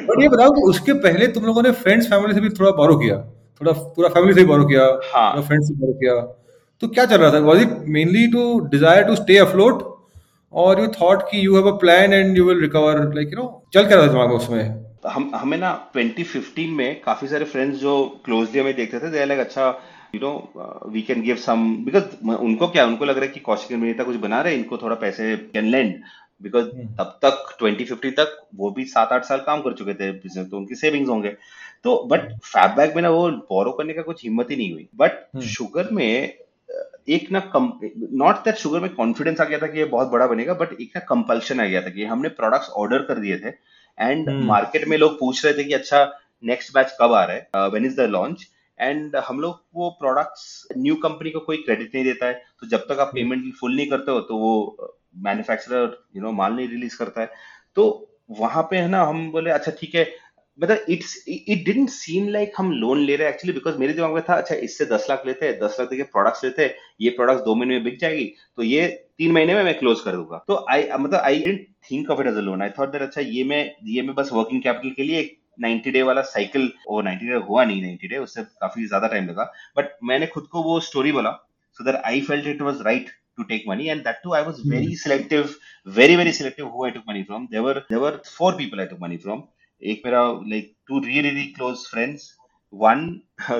[SPEAKER 1] बट ये बताओ कि उसके पहले तुम लोगों ने फ्रेंड्स फैमिली से भी थोड़ा बोरो किया थोड़ा पूरा फैमिली से बोरो किया हाँ. फ्रेंड्स से बोरो किया। तो क्या चल रहा था? Was it mainly to desire to stay afloat और यू थॉट कि you have a plan and you will recover like you know चल क्या रहा था दिमाग उसमें?
[SPEAKER 2] हम हमें ना 2015 में काफ़ी सारे फ्रेंड्स जो क्लोजली हमें देखते थे दे लाइक अच्छा you know we can give some because उनको क्या उनको लग रहा है कि कौशिक मेहता कुछ बना रहे इनको थोड़ा पैसे कैन लेंड बिकॉज़ तब तक 2050 तक वो भी सात आठ साल काम कर चुके थे बिज़नेस तो उनकी सेविंग्स होंगे। तो बट फैब बैग में ना वो बोरो करने का कुछ हिम्मत ही नहीं हुई। But Sugar hmm. में एक ना कम नॉट दैट शुगर में कॉन्फिडेंस आ गया था कि ये बहुत बड़ा बनेगा बट एक ना कंपल्शन आ गया था कि हमने प्रोडक्ट्स ऑर्डर कर दिए थे एंड मार्केट hmm. में लोग पूछ रहे थे कि अच्छा नेक्स्ट बैच कब आ रहा है when is the launch and हम लोग वो प्रोडक्ट्स न्यू कंपनी को कोई क्रेडिट नहीं देता है तो जब तक आप पेमेंट hmm. फुल नहीं करते हो तो वो मैन्युफैक्चरर यू नो माल नहीं रिलीज़ करता है तो वहाँ पे है ना हम बोले अच्छा ठीक है मतलब it's it didn't seem like हम लोन ले रहे हैं एक्चुअली बिकॉज़ मेरे दिमाग में था अच्छा इससे दस लाख लेते हैं दस लाख देके प्रोडक्ट्स लेते हैं ये प्रोडक्ट्स दो महीने में बिक जाएगी तो ये तीन महीने में मैं क्लोज कर दूँगा। तो आई मतलब I didn't think of it as a loan I thought that अच्छा ये मैं ये मैं बस वर्किंग कैपिटल के लिए एक 90 डे वाला साइकिल वो 90 डे हुआ नहीं 90 डे उससे काफ़ी ज़्यादा टाइम लगा। बट मैंने खुद को वो स्टोरी बोला so that I felt it was right to take money and that too i was very mm. selective very very selective who i took money from. There were there were four people i took money from. एक मेरा like two really close friends one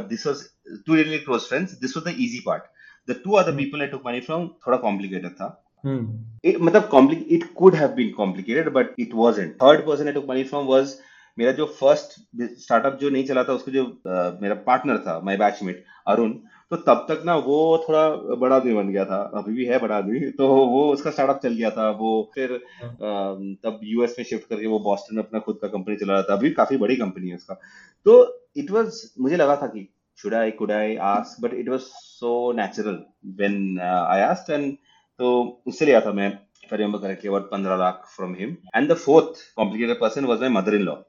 [SPEAKER 2] this was two really close friends this was the easy part the two other people I took money from थोड़ा complicated था. Hmm. it, मतलब it could have been complicated but it wasn't third person I took money from was मेरा जो first startup जो नहीं चला था उसको जो uh, मेरा पार्टनर था माय बैचमेट अरुण तो तब तक ना वो थोड़ा बड़ा आदमी बन गया था। अभी भी है बड़ा आदमी। तो वो उसका स्टार्टअप चल गया था। वो फिर हाँ। तब यूएस में शिफ्ट करके वो बॉस्टन में अपना खुद का कंपनी चला रहा था। अभी काफ़ी बड़ी कंपनी है उसका। तो इट वाज मुझे लगा था कि should I could I ask but it was so natural when I asked and तो उससे लिया था मैं। I remember correctly, about 15 lakh from him. And the fourth complicated person was my mother-in-law.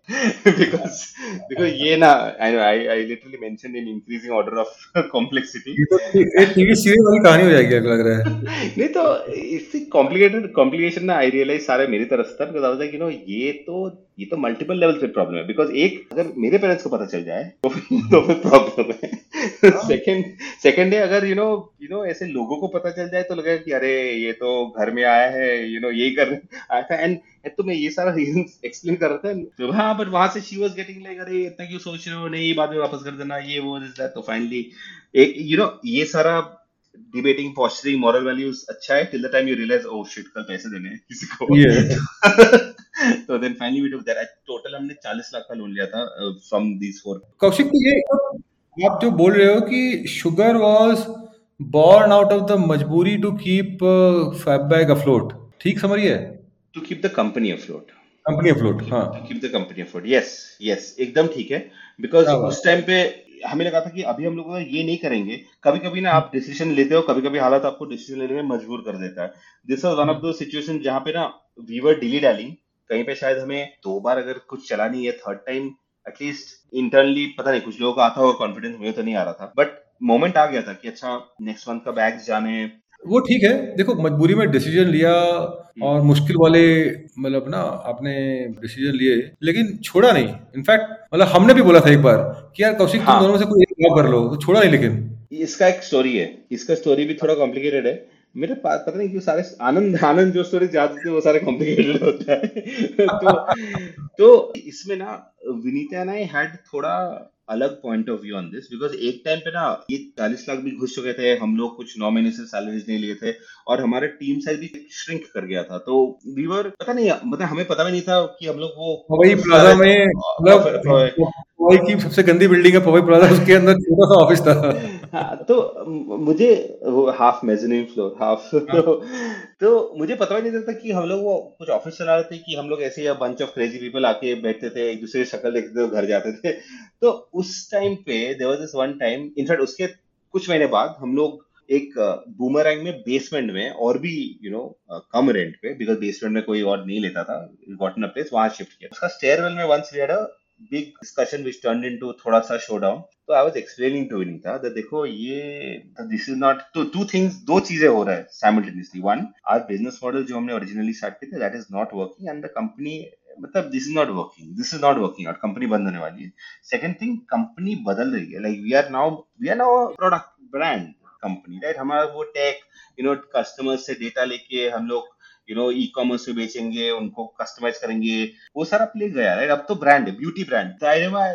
[SPEAKER 2] because because ये ना I I, I literally mentioned in increasing order of complexity.
[SPEAKER 1] ये TV serial वाली कहानी हो जाएगी लग रहा है
[SPEAKER 2] नहीं तो इससे कॉम्प्लिकेटेड कॉम्प्लिकेशन ना आई रियलाइज़ सारे मेरी तरफ़ से था because I was like you know ये तो ये तो मल्टीपल लेवल पे प्रॉब्लम है बिकॉज़ एक अगर मेरे पेरेंट्स को पता चल जाए तो तो फिर प्रॉब्लम है सेकंड सेकंड है अगर यू नो यू नो ऐसे लोगों को पता चल जाए तो लगेगा कि अरे ये तो घर में आया है यू नो यही कर आया था। एंड तो मैं ये सारा रीजन एक्सप्लेन कर रहा था। तो हाँ बट वहाँ से शी वाज गेटिंग लाइक अरे इतना क्यों सोच रहे हो? नहीं बाद में वापस कर देना ये वो दिस दैट तो फाइनली एक यू नो ये सारा डिबेटिंग पॉस्चरिंग मॉरल वैल्यूज़ अच्छा है till the time you realise oh shit कल पैसे देने हैं किसी को। तो then finally we took that total हमने 40 लाख का लोन लिया था फ्रॉम दीस फोर
[SPEAKER 1] कौशिक तो ये आप जो बोल रहे हो कि Sugar was born out of the मजबूरी to keep fab bag afloat ठीक समझिए?
[SPEAKER 2] To keep the company afloat
[SPEAKER 1] company afloat हाँ।
[SPEAKER 2] Keep the company afloat yes yes एकदम ठीक है। बिकॉज़ उस टाइम पे हमें लगा था कि अभी हम लोग ये नहीं करेंगे। कभी कभी ना आप डिसीज़न लेते हो कभी कभी हालात आपको डिसीज़न लेने में मजबूर कर देता है। This was one of the situation जहाँ पे ना वीवर डिली डाली। कहीं पे शायद हमें दो बार अगर कुछ चला नहीं है थर्ड टाइम एटलीस्ट इंटरनली पता नहीं कुछ लोगों का आता होगा कॉन्फिडेंस मुझे तो नहीं आ रहा था। बट मोमेंट आ गया था कि अच्छा नेक्स्ट मंथ का बैग जाने।
[SPEAKER 1] वो ठीक है। देखो मजबूरी में डिसीज़न लिया हम्म। और मुश्किल वाले मतलब ना आपने डिसीज़न लिए लेकिन छोड़ा नहीं। इनफैक्ट मतलब हमने भी बोला था एक बार कि यार कौशिक हाँ. तुम दोनों से कोई एक जॉब कर लो। तो छोड़ा नहीं लेकिन।
[SPEAKER 2] इसका एक स्टोरी है। इसका स्टोरी भी थोड़ा कॉम्प्लिकेटेड है। मेरे पास पता नहीं क्यों सारे आनंद आनंद जो स्टोरी याद होते हैं वो सारे कॉम्प्लिकेटेड होता है। तो तो इसमें ना विनीता आई हैड थोड़ा अलग point of view on this because एक टाइम पे ना ये चालीस लाख भी घुस चुके थे हम लोग कुछ नौ महीने से सैलरीज नहीं लिए थे और हमारे टीम साइज़ भी श्रिंक कर गया था। तो वीवर पता नहीं मतलब हमें पता भी नहीं था कि हम लोग वो
[SPEAKER 1] वही प्लाजा में मतलब पवई की सबसे गंदी बिल्डिंग है पवई प्लाजा उसके अंदर छोटा सा ऑफ़िस था।
[SPEAKER 2] हाँ, तो मुझे वो हाफ़ मेजनिंग फ्लोर हाफ़ तो तो मुझे पता ही नहीं था कि हम लोग वो कुछ ऑफ़िस चला रहे थे कि हम लोग ऐसे या बंच ऑफ़ क्रेजी पीपल आके बैठते थे एक दूसरे की शक्ल देखते थे घर जाते थे। तो उस टाइम पे there was this one time in fact उसके कुछ महीने बाद हम लोग एक बूमरैंग में बेसमेंट में और भी यू you नो know, कम रेंट पे बिकॉज़ बेसमेंट में कोई और नहीं लेता था गॉट इन अ प्लेस वहाँ शिफ्ट किया। उसका स्टेयरवेल में once we had a big discussion which turn into थोड़ा सा शो डाउन तो I was explaining to Vinita that देखो ये दिस इज़ नॉट तो टू थिंग्स दो चीज़ें हो रहा है simultaneously one our business model जो हमने ओरिजिनली स्टार्ट किया था that is not working and the company मतलब this is not working this is not working out company बंद होने वाली है। सेकंड थिंग कंपनी बदल रही है। Like we are now we are now product brand company right हमारा वो टेक यू नो कस्टमर से डेटा लेके हम लोग यू नो ई कॉमर्स पे बेचेंगे उनको कस्टमाइज करेंगे। वो सारा प्ले गया राइट अब तो ब्रांड है ब्यूटी ब्रांड तो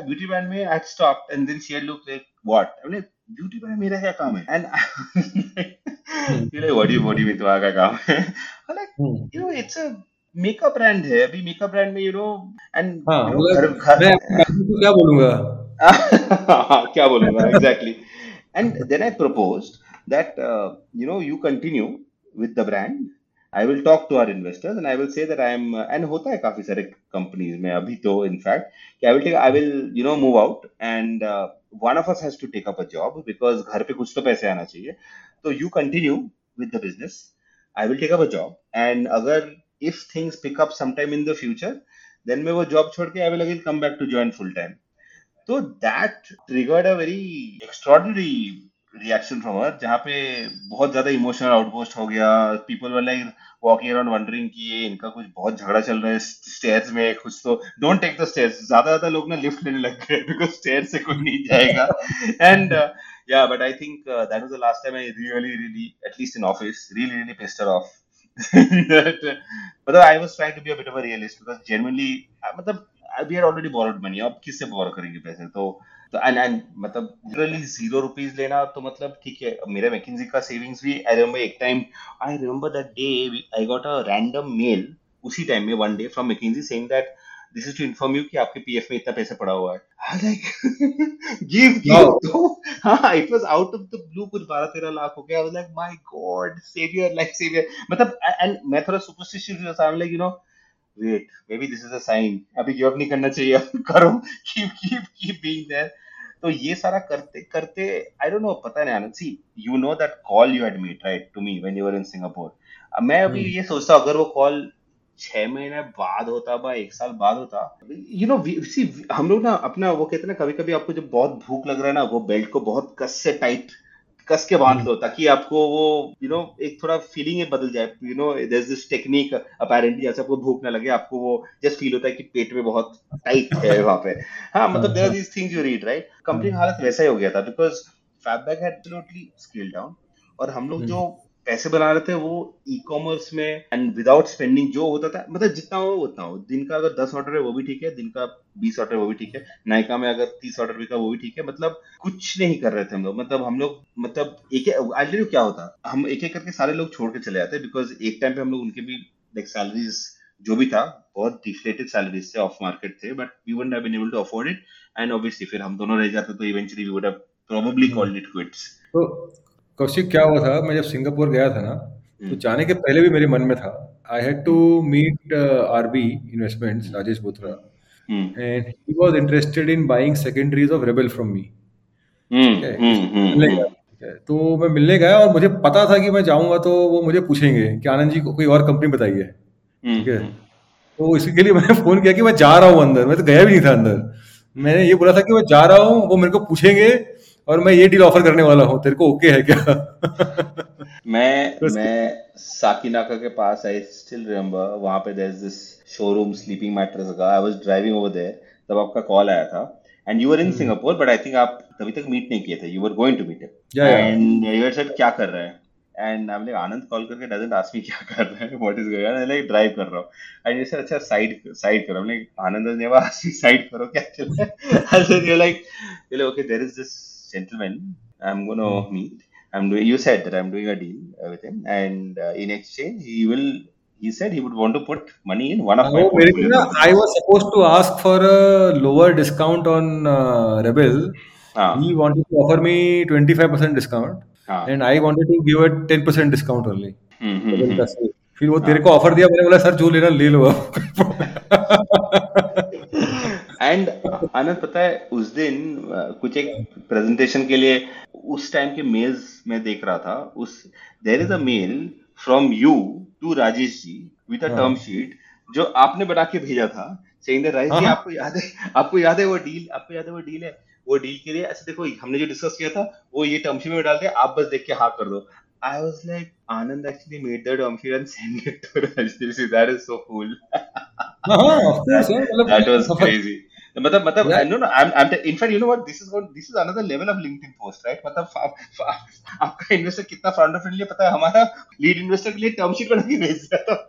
[SPEAKER 2] ब्यूटी ब्रांड में I stop and then she look like what मैंने ब्यूटी ब्रांड मेरा क्या काम है? एंड यू तुम्हारा काम है। Like you know it's a makeup brand है। अभी मेकअप ब्रांड में यू नो एंड घर घर
[SPEAKER 1] क्या बोलूँगा?
[SPEAKER 2] क्या बोलूँगा exactly and then I proposed that uh, you know you continue with the brand I will talk to our investors and I will say that I am and होता है काफ़ी सारे कंपनीज़ में अभी तो इनफैक्ट कि I will take I will you know move out and one of us has to take up a job because घर पे कुछ तो पैसे आना चाहिए। तो you continue with the business I will take up a job and अगर if things pick up sometime in the future then मैं वो जॉब छोड़ के I will again come back to join full time तो that triggered a very extraordinary reaction from our जहाँ पे बहुत ज़्यादा इमोशनल आउटपोस्ट हो गया। People were like walking around wondering कि इनका कुछ बहुत झगड़ा चल रहा है स्टेयर्स में, कुछ तो डोंट टेक द स्टेयर्स ज़्यादा ज़्यादा लोग ना लिफ्ट लेने लग गए बिकॉज़ स्टेयर से कोई नहीं जाएगा। एंड या but I think that was the last time I really really at least in office really really pester of मतलब I was trying to be a realist because genuinely मतलब we are already borrowed money अब किससे borrow करेंगे पैसे? तो तो and and मतलब literally zero rupees लेना तो मतलब ठीक है। मेरा मैकेंजी का सेविंग्स भी आई रिमेंबर एक time I remember that day I got a random mail उसी टाइम में one day from McKinsey saying that this is to inform you कि आपके पीएफ में इतना पैसा पड़ा हुआ है। लाइक गिव गिव तो हाँ it was out of the blue कुछ 12 13 लाख हो गया। I was like my god saviour like saviour मतलब एंड मैं थोड़ा सुपरस्टिशियस था I am like you know maybe this is a sign अभी गिव अप नहीं करना चाहिए। करो। Keep keep keep being there तो ये सारा करते करते आई डोंट नो पता नहीं Anand see you know that call you had made right to me when you were in Singapore मैं अभी hmm. ये सोचता अगर वो कॉल छह महीने बाद होता बा एक साल बाद होता यू नो सी हम लोग ना अपना वो कहते हैं ना कभी कभी आपको जब बहुत भूख लग रहा है ना वो बेल्ट को बहुत कस से टाइट कस के बाँध लो ताकि आपको वो यू नो एक थोड़ा फीलिंग बदल जाए you know there this technique apparently जैसे आपको भूख ना लगे आपको वो जस्ट फील होता है कि पेट में बहुत टाइट है वहाँ पे। हाँ मतलब there are these things you read right company हालत वैसा ही हो गया था because FabBag had absolutely scale down और हम लोग जो पैसे बना रहे थे वो ई कॉमर्स में एंड विदाउट स्पेंडिंग जो होता था मतलब जितना हो उतना हो। दिन का अगर दस ऑर्डर है, वो भी ठीक है, दिन का बीस ऑर्डर वो भी ठीक है। नायका में अगर तीस ऑर्डर भी का वो भी ठीक है। मतलब कुछ नहीं कर रहे थे हम लोग। मतलब हम लोग मतलब एक आज क्या होता। हम एक एक करके सारे लोग छोड़ के चले जाते बिकॉज़ एक टाइम पे हम लोग उनके भी लाइक सैलरीज जो भी था, बहुत डिफ्लेटेड सैलरीज थे ऑफ़ मार्केट थे but we wouldn't have been able to afford it and obviously फिर हम दोनों रह जाते तो eventually we would have called it quits
[SPEAKER 1] तो कौशिक क्या हुआ था? मैं जब सिंगापुर गया था ना तो हम्म। जाने के पहले भी मेरे मन में था। I had to meet RB investments Rajesh Bothra. And he was interested in buying secondaries of rebel from me तो मैं मिलने गया और मुझे पता था कि मैं जाऊँगा तो वो मुझे पूछेंगे कि आनंद जी को कोई और कंपनी बताइए। हम्म, ठीक है? हम्म। तो इसके लिए मैंने फ़ोन किया कि मैं जा रहा हूँ अंदर। मैं तो गया भी नहीं था अंदर। मैंने ये बोला था कि मैं जा रहा हूँ वो मेरे को पूछेंगे और मैं ये डील ऑफ़र करने वाला हूँ तेरे को ओके है क्या?
[SPEAKER 2] मैं मैं साकिनाका के पास आई स्टिल रिमेम्बर वहाँ पे there is this showroom sleeping mattress का I was driving over there तब आपका कॉल आया था। And you were in Singapore but I think आप तभी तक मीट नहीं किए थे you were going to meet and you said क्या कर रहे हैं? And I like Anand call करके डजंट आस्क मी क्या कर रहा है what is going on like drive कर रहा हूँ। एंड जैसे अच्छा साइड साइड करो। लाइक आनंद ने नेवर आस्क मी साइड करो क्या चल रहा है? I said you like you like okay there is this Gentleman I am gonna meet I'm doing. You said that I'm doing a deal with him, and uh, in exchange, he will. He said he would want to put money in one of my
[SPEAKER 1] Oh, मेरे को
[SPEAKER 2] portfolio
[SPEAKER 1] ना
[SPEAKER 2] companies.
[SPEAKER 1] I was supposed to ask for a lower discount on uh, Rebel.
[SPEAKER 2] हाँ
[SPEAKER 1] He wanted to offer me 25% discount,
[SPEAKER 2] हाँ
[SPEAKER 1] and I wanted to give a 10% discount only.
[SPEAKER 2] Hmm hmm
[SPEAKER 1] Rebel
[SPEAKER 2] हम्म
[SPEAKER 1] का से। फिर वो तेरे को offer दिया मैंने बोला सर जो लेना ले लो
[SPEAKER 2] एंड आनंद पता है उस दिन कुछ एक प्रेजेंटेशन के लिए उस टाइम के मेल्स में देख रहा था उस there is a mail from you to Rajesh ji with
[SPEAKER 1] a.
[SPEAKER 2] Term sheet जो आपने बना के भेजा था सेइंग दैट राजेश जी। आपको याद है आपको याद है वो डील आपको याद है वो डील है वो डील के लिए ऐसे देखो हमने जो डिस्कस किया था वो ये टर्म शीट में डालते हैं आप बस देख के हाँ कर दो I was like, Anand actually made the term sheet and sent it to Rajesh. That is so cool.
[SPEAKER 1] हाँ of course यार, मतलब
[SPEAKER 2] that was crazy. मतलब मतलब no I'm I'm in fact you know what this is what this is another level of LinkedIn post right मतलब आपका investor कितना founder friendly है पता है हमारा लीड इन्वेस्टर के लिए टर्म शीट बना के भेज दिया था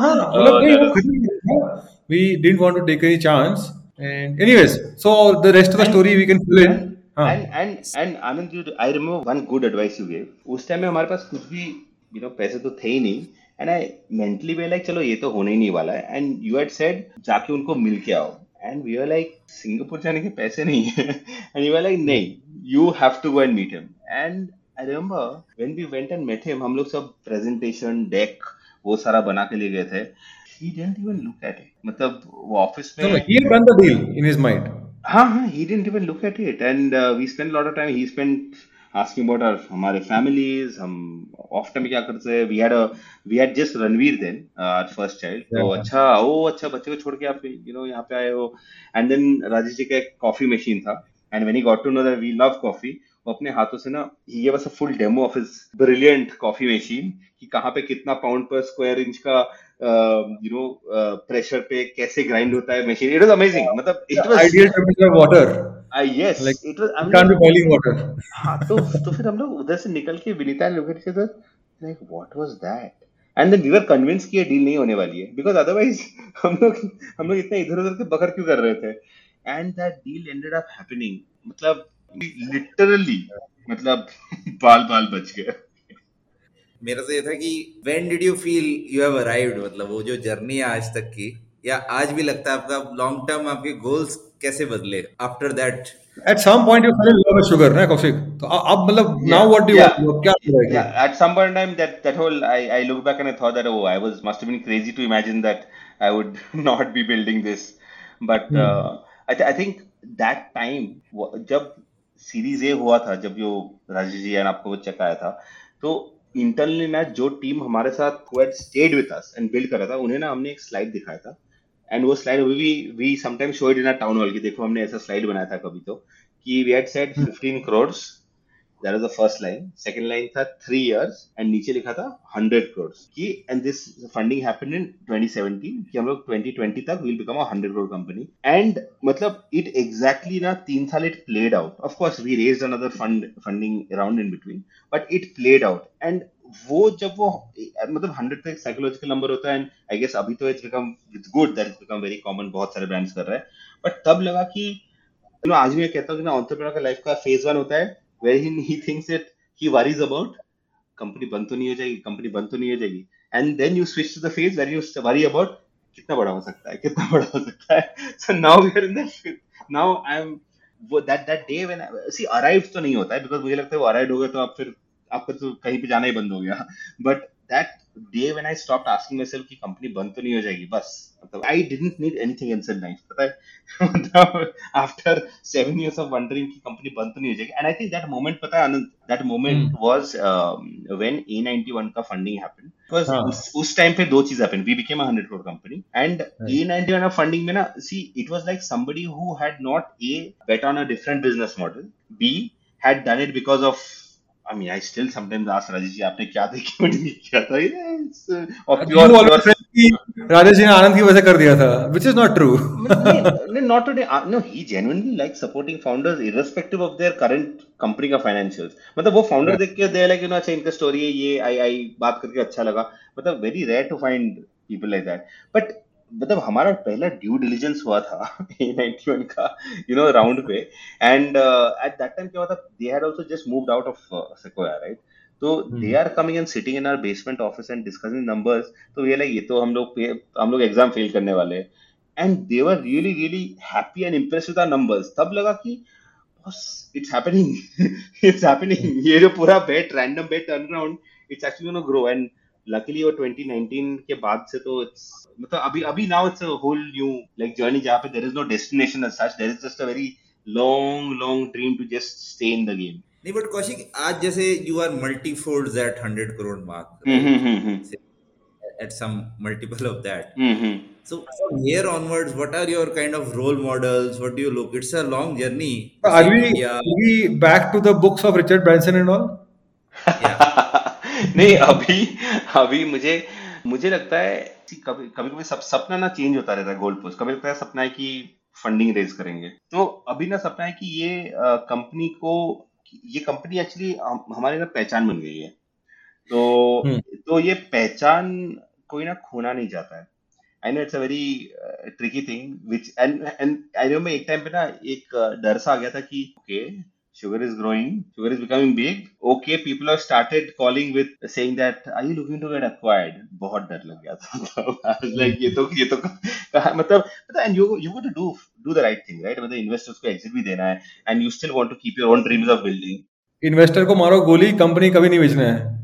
[SPEAKER 1] हाँ, मतलब
[SPEAKER 2] Oh।
[SPEAKER 1] We didn't want to take any chance. And anyways, so the rest of the story we can fill in. हाँ,
[SPEAKER 2] and and and Anand you I remember one good advice you gave उस time में हमारे पास कुछ भी you know पैसे तो थे ही नहीं and I mentally were like चलो ये तो होने ही नहीं वाला है एंड यू हैड सेड जाके उनको मिल के आओ and we are like Singapore जाने के पैसे नहीं है। एंड यू आर लाइक नहीं you have to go and meet him and I remember when we went and met him हम लोग सब प्रेजेंटेशन डेक वो सारा बना के ले गए थे। He didn't even look at it मतलब वो ऑफ़िस में
[SPEAKER 1] he had done the deal in his mind.
[SPEAKER 2] हाँ हाँ he didn't even look at it. And uh, we spent a lot of time he spent asking about our हमारे families हम off time क्या करते थे we had a we had just Ranveer then uh, our first child तो
[SPEAKER 1] Yeah.
[SPEAKER 2] अच्छा ओ अच्छा बच्चे को छोड़ के आप you know यहाँ पे आए हो and then राजेश जी का एक कॉफ़ी मशीन था and when he got to know that we love coffee वो अपने हाथों से ना he gave us a full demo of his brilliant coffee machine कि कहाँ पे कितना पाउंड पर स्क्वायर इंच का यू नो प्रेशर पे कैसे ग्राइंड होता है मशीन इट वाज अमेजिंग मतलब it was
[SPEAKER 1] ideal temperature water
[SPEAKER 2] I yes it was I
[SPEAKER 1] can't be boiling water
[SPEAKER 2] तो तो फिर हम लोग उधर से निकल के विनीता ने लोकेट से like what was that and then we are convince की ये डील नहीं होने वाली है. बिकॉज़ अदरवाइज़ हम लोग हम लोग इतना इधर उधर के बकर क्यों कर रहे थे? And that deal ended up happening मतलब लिटरली मतलब बाल बाल बच गए।
[SPEAKER 3] मेरा तो ये था कि when did you feel you have arrived मतलब वो जो जर्नी है आज तक की या आज भी लगता है आपका लॉन्ग टर्म आपके गोल्स कैसे बदले after that
[SPEAKER 1] At some point you fell in love with sugar, ना कौशिक? तो अ- अब मतलब now what do you
[SPEAKER 2] Yeah.
[SPEAKER 1] want? to do? क्या कर रहे
[SPEAKER 2] Yeah,
[SPEAKER 1] हैं?
[SPEAKER 2] at some point in time, that that whole I I look back and I thought that oh I was must have been crazy to imagine that I would not be building this, but
[SPEAKER 1] Hmm.
[SPEAKER 2] uh, I th- I think that time wa- जब series A हुआ था जब जो Rajesh ji and आपको वो check आया था तो इंटरनली ना जो टीम हमारे साथ stayed with us and build करा था, उन्हें ना हमने एक स्लाइड दिखाया था। एंड वो स्लाइड अभी भी we sometime show it in town hall की देखो हमने ऐसा स्लाइड बनाया था कभी तो कि we had said 15 crore that was the first line second line था थ्री इयर्स एंड नीचे लिखा था 100 करोड़ कि and this funding happened in 2017 कि हम लोग 2020 तक will become a 100 crore company and मतलब इट एग्जैक्टली ना तीन साल it played out of course we raised another fund funding around in between but it played out and वो जब वो मतलब हंड्रेड का एक साइकोलॉजिकल नंबर होता है एंड आई गेस अभी तो it's become it's good that it's become very common बहुत सारे ब्रांड्स कर रहे हैं. बट तब लगा कि आज मैं कहता हूँ कि ना entrepreneur का लाइफ का फ़ेज़ वन होता है he he thinks it he worries about company बंद तो नहीं हो जाएगी कंपनी बंद तो नहीं हो जाएगी. And then you switch to the phase where you worry about कितना बड़ा हो सकता है, कितना बड़ा हो सकता है. So now we are in that now I am वो that that day when see arrive तो नहीं होता है बिकॉज़ मुझे लगता है वो अराइव हो गया तो आप फिर आपका तो कहीं पे जाना ही बंद हो गया. But that day when I stopped asking myself कि कंपनी बंद तो नहीं हो जाएगी बस। मतलब I didn't need anything in life पता है? मतलब after seven years of wondering कि कंपनी बंद तो नहीं हो जाएगी। And I think that moment पता है Anand that
[SPEAKER 1] moment.
[SPEAKER 2] Was when A91 का फंडिंग हैपेंड बिकॉज़। उस उस टाइम पे दो चीज़ happened we became a 100 crore company and A91 of funding में ना see it was like somebody who had not a bet on a different business model. B had done it because of I mean, I still sometimes ask Rajeshji, आपने क्या देखा और नहीं था? ये
[SPEAKER 1] और और राजेश ने आनंद की वजह कर दिया था विच इज़ नॉट ट्रू नहीं
[SPEAKER 2] not today no he genuinely like supporting founders irrespective of their current company का फाइनेंशियल्स मतलब वो फाउंडर देख के दे लाइक यू नो अच्छा इनका स्टोरी है ये आई आई बात करके अच्छा लगा. मतलब very rare to find people like that but मतलब हमारा पहला ड्यू डिलीजेंस हुआ था ए नाइनटी वन का यू नो राउंड पे। एंड एट दैट टाइम क्या हुआ था they had also just moved out of Sequoia right तो they are coming and sitting in our basement office and discussing numbers तो ये like ये तो हम लोग हम लोग एग्ज़ाम फेल करने वाले। And they were really really happy and impress with our numbers तब लगा कि इट्स हैपनिंग इट्स हैपनिंग ये जो पूरा bet random bet turn around it's actually gonna grow and luckily वो 2019 के बाद से तो इट्स मतलब अभी अभी now it's a whole new like journey जहाँ पे there is no destination as such there is just a very long long dream to just stay in the game
[SPEAKER 3] नहीं बट कौशिक आज जैसे you are multifold that 100 crore mark at some multiple of that So from here onwards, what are your kind of role models? What do you look? It's a long journey.
[SPEAKER 1] Are we, are we back to the books of Richard Branson and all?
[SPEAKER 2] Yeah. नहीं अभी अभी मुझे मुझे लगता है कभी कभी कभी सब सपना ना चेंज होता रहता है गोल्ड पोस्ट कभी लगता है सपना है कि फंडिंग रेज करेंगे। तो अभी ना सपना है कि ये कंपनी को ये कंपनी एक्चुअली हमारे ना पहचान बन गई है। तो हम्म। तो ये पहचान कोई ना खोना नहीं चाहता है। I know it's a very tricky thing which and and I know मैं एक टाइम पे ना एक डर सा आ गया था कि okay okay, sugar is growing, sugar is becoming big. Okay, people have started calling with saying that are you looking to get acquired? बहुत डर लग गया था I was like ये तो ये तो मतलब and you you got to do do the right thing right मतलब investors को exit भी देना है and you still want to keep your own dreams of building.
[SPEAKER 1] Investor को मारो गोली कंपनी कभी नहीं बेचना है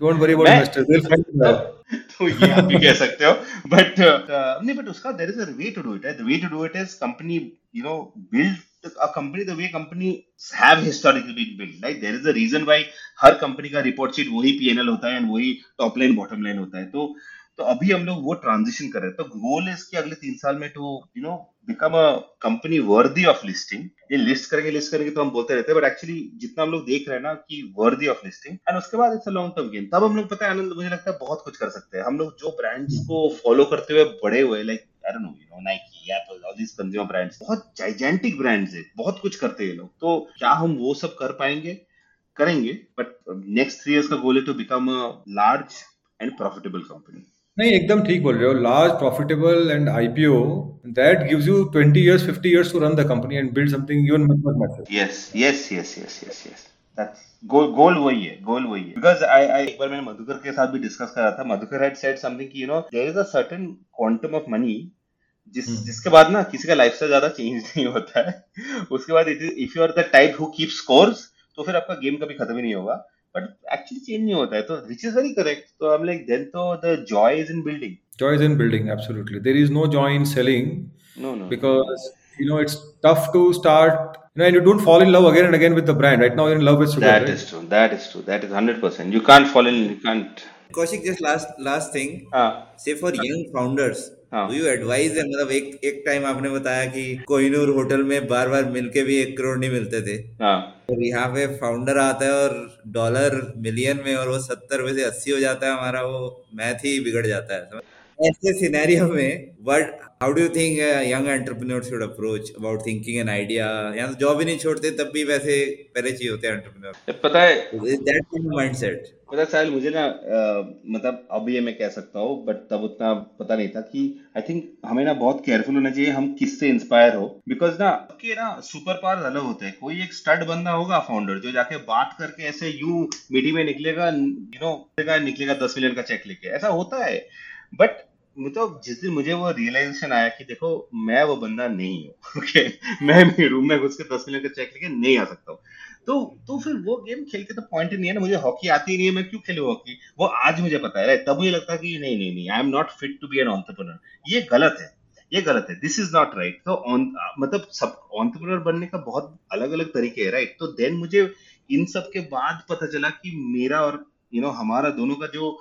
[SPEAKER 1] don't worry about investors they will find
[SPEAKER 2] तो ये आप भी कह सकते हो बट uh, नहीं बट उसका there is a way to do it the way to do it is company you know build a company, the way companies have historically been built right? There is a reason why हर company का report sheet वही PNL होता है and वही top line bottom line होता है। तो तो अभी हम लोग वो ट्रांजिशन कर रहे हैं। तो गोल है इसके अगले तीन साल में to you know become a company worthy of listing ये लिस्ट करेंगे लिस्ट करेंगे तो हम बोलते रहते हैं। बट एक्चुअली जितना हम लोग देख रहे हैं ना कि वर्दी ऑफ़ लिस्टिंग एंड उसके बाद it's a long term game तब हम लोग, पता है, आनंद, मुझे लगता है, बहुत कुछ कर सकते हैं। हम लोग जो ब्रांड्स को फॉलो करते हुए बड़े हुए लाइक बहुत है कुछ करते हैं लोग। तो क्या हम वो सब कर पाएँगे? करेंगे बट नेक्स्ट थ्री इयर्स का गोल है to become a large and profitable company
[SPEAKER 1] नहीं एकदम ठीक बोल रहे हो। Large profitable and IPO that gives you 20 years 50 years to run the company and build something even much
[SPEAKER 2] much yes yes yes yes yes yes goal goal वही है गोल वही है। बिकॉज़ आई आई एक बार मैंने मधुकर के साथ भी डिस्कस करा था। मधुकर हैड सेड समथिंग कि you know there is a certain quantum of money जिस hmm. जिसके बाद ना किसी का लाइफस्टाइल ज़्यादा चेंज नहीं होता है। उसके बाद if you are the type who keep scores तो फिर आपका गेम कभी खत्म ही नहीं होगा। बट एक्चुअली चेंज नहीं होता है। तो विच इज़ वेरी करेक्ट तो आई एम लाइक देन तो the joy is in building
[SPEAKER 1] joy is in building absolutely there is no joy in selling no no because you know it's tough to start you know and you don't fall in love again and again with the brand right now you're in love with sugar
[SPEAKER 2] that
[SPEAKER 1] right?
[SPEAKER 2] is true that is true that is 100% you can't fall in you can't
[SPEAKER 3] Kaushik just last last thing
[SPEAKER 2] uh,
[SPEAKER 3] say for young founders
[SPEAKER 2] हाँ
[SPEAKER 3] you advice है मतलब एक एक time आपने बताया कि Kohinoor hotel में बार बार मिलके भी एक करोड़ नहीं मिलते थे
[SPEAKER 2] हाँ
[SPEAKER 3] तो यहाँ पे फाउंडर आता है और डॉलर मिलियन में और वो सत्तर में से अस्सी हो जाता है हमारा वो मैथ ही बिगड़ जाता है ऐसे सिनेरियो में but how do you think young entrepreneur should approach about thinking an idea या तो जॉब ही नहीं छोड़ते तब भी वैसे पहले चाहिए होते हैं एंटरप्रेन्योर
[SPEAKER 2] पता है
[SPEAKER 3] दैट माइंडसेट
[SPEAKER 2] पता साहिल मुझे ना मतलब अब ये मैं कह सकता हूँ बट तब उतना पता नहीं था कि आई थिंक हमें ना बहुत केयरफुल होना चाहिए हम किससे इंस्पायर हो। बिकॉज़ ना के ना सुपर पावर अलग होते हैं। कोई एक स्टड बंदा होगा फाउंडर जो जाके बात करके ऐसे यू मीटिंग में निकलेगा यू नो निकलेगा दस मिलियन का चेक लेके। ऐसा होता है। बट मतलब जिस दिन मुझे वो रियलाइजेशन आया कि देखो मैं वो बंदा नहीं हूँ ओके मैं मेरे रूम में घुस के दस मिलियन का चेक लेके नहीं आ सकता हूँ। तो तो फिर वो गेम खेल के तो पॉइंट ही नहीं है ना मुझे हॉकी आती ही नहीं है मैं क्यों खेलू हॉकी वो आज मुझे पता है तब मुझे लगता है कि नहीं नहीं नहीं I am not fit to be an entrepreneur ये गलत है ये गलत है दिस इज़ नॉट राइट तो मतलब सब ऑन्टरप्रनर बनने का बहुत अलग अलग तरीके है राइट तो देन मुझे इन सब के बाद पता चला कि मेरा और यू you नो know, हमारा दोनों का जो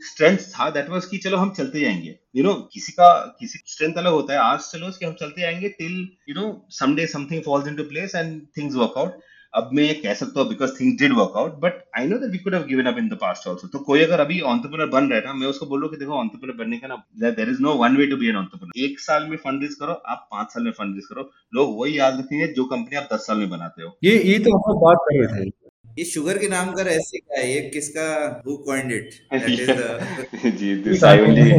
[SPEAKER 2] स्ट्रेंथ था दैट वाज कि चलो हम चलते जाएँगे। यू you नो know, किसी का किसी स्ट्रेंथ अलग होता है आज चलो कि हम चलते जाएँगे till you know someday something falls into place and things work out अब मैं ये कह सकता हूँ because things did work out but I know that we could have given up in the past also तो कोई अगर अभी एंटरप्रेन्योर बन रहा है ना मैं उसको बोल कि देखो एंटरप्रेन्योर बनने का ना there is no one way to be an entrepreneur एक साल में फंड रेज करो आप पाँच साल में फंड रेज करो। लोग वही याद रखेंगे जो कंपनी आप दस साल में बनाते हो।
[SPEAKER 1] ये ये तो हम बात कर रहे थे।
[SPEAKER 3] ये शुगर के नाम का रहस्य क्या है? ये किसका who coined it that is
[SPEAKER 2] ji this I only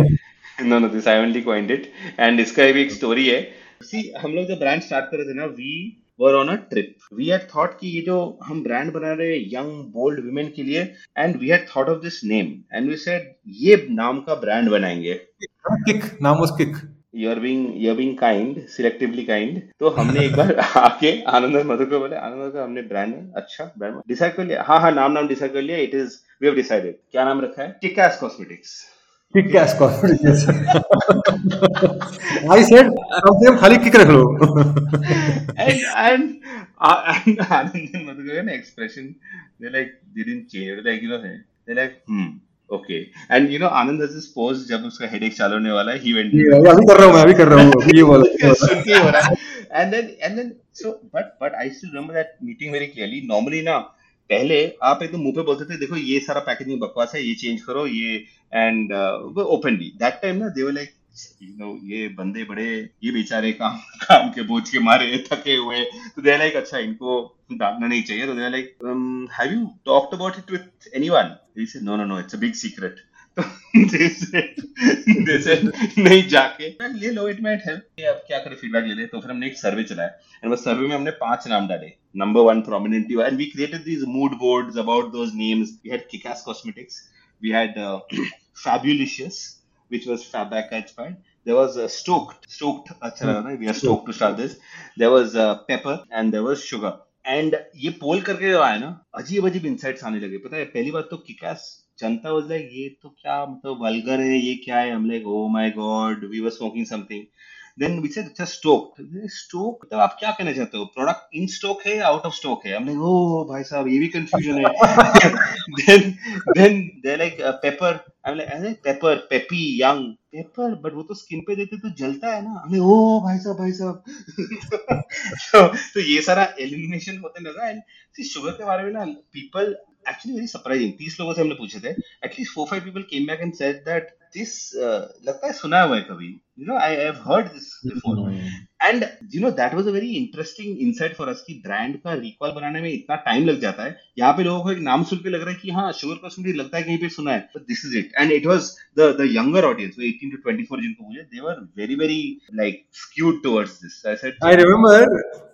[SPEAKER 2] know no this I only coined it and इसका भी एक स्टोरी है। सी हम लोग जब ब्रांड स्टार्ट कर रहे थे ना we were on a trip we had thought कि ये जो हम ब्रांड बना रहे हैं यंग बोल्ड वुमेन के लिए and we had thought of this name and we said ये नाम का ब्रांड बनाएँगे.
[SPEAKER 1] किक नाम was kick
[SPEAKER 2] you are being you are being kind selectively kind तो हमने एक बार आके आनंद मधु को बोले आनंद का हमने ब्रांड अच्छा ब्रांड डिसाइड कर लिया। हाँ हाँ नाम नाम डिसाइड कर लिया। It is we have decided क्या नाम रखा है? Kickass
[SPEAKER 1] cosmetics cash cosmetics I said कम से कम खाली किक रख लो।
[SPEAKER 2] And uh, and Anand and Madhukar an expression they like they didn't change They're like you know okay. And you know Anand has this pose जब उसका headache चालू होने वाला है went
[SPEAKER 1] ये अभी कर रहा हूँ मैं अभी कर रहा हूँ ये बोला ये
[SPEAKER 2] सुन के हो। रहा है। And then and then so but but I still remember that meeting very clearly. Normally ना पहले आप एकदम मुँह पे बोलते थे देखो ये सारा पैकेजिंग बकवास है ये चेंज करो ये एंड ओपनली दैट टाइम ना they were like you know ये बंदे बड़े ये बेचारे काम काम के बोझ के मारे थके हुए. तो दे लाइक अच्छा इनको डालना नहीं चाहिए. तो they like have you talked about it with anyone he said no no no it's a big secret तो they said, they said, नहीं जाके ले लो इट माइट हेल्प अब क्या करें फीडबैक ले ले तो फिर हमने एक सर्वे चलाया एंड सर्वे में हमने पाँच नाम डाले number one prominently and we created these mood boards about those names we had kickass cosmetics we had fabulicious which was Fabac inspired. There was uh, stoked, stoked. अच्छा लगा ना? We are stoked to start this. There was uh, pepper and there was sugar. And ये poll करके जो आया ना अजीब अजीब इंसाइट्स आने लगे। पता है, पहली बात तो किकास जनता वाज लाइक ये तो क्या मतलब वल्गर है, ये क्या है? हम like oh my god we were smoking something then we said अच्छा स्टोक स्टोक मतलब आप क्या कहना चाहते हो? प्रोडक्ट इन स्टॉक है आउट ऑफ़ स्टॉक है? हमने ओ भाई साहब, ये भी कंफ्यूजन है. Then then they like paper I'm like अरे paper peppy young paper but वो तो स्किन पे देते तो जलता है ना। हमें ओ भाई साहब भाई साहब। तो, तो ये सारा एलिमिनेशन होते लगा एंड शुगर के बारे में ना पीपल एक्चुअली वेरी सरप्राइजिंग तीस लोगों से हमने पूछे थे. At least four five people came back and said that this लगता है सुना हुआ है कभी. You know I have heard this before and you know that was a very interesting insight for us कि ब्रांड का रिकॉल बनाने में इतना टाइम लग जाता है. यहाँ पे लोगों को एक नाम सुन के लग रहा है कि हाँ शुगर कॉस्मेटिक लगता है कहीं पे सुना है. This is it and it was the the younger audience 18 to 24 जिनको मुझे they were very very like
[SPEAKER 1] skewed towards this
[SPEAKER 2] I said I remember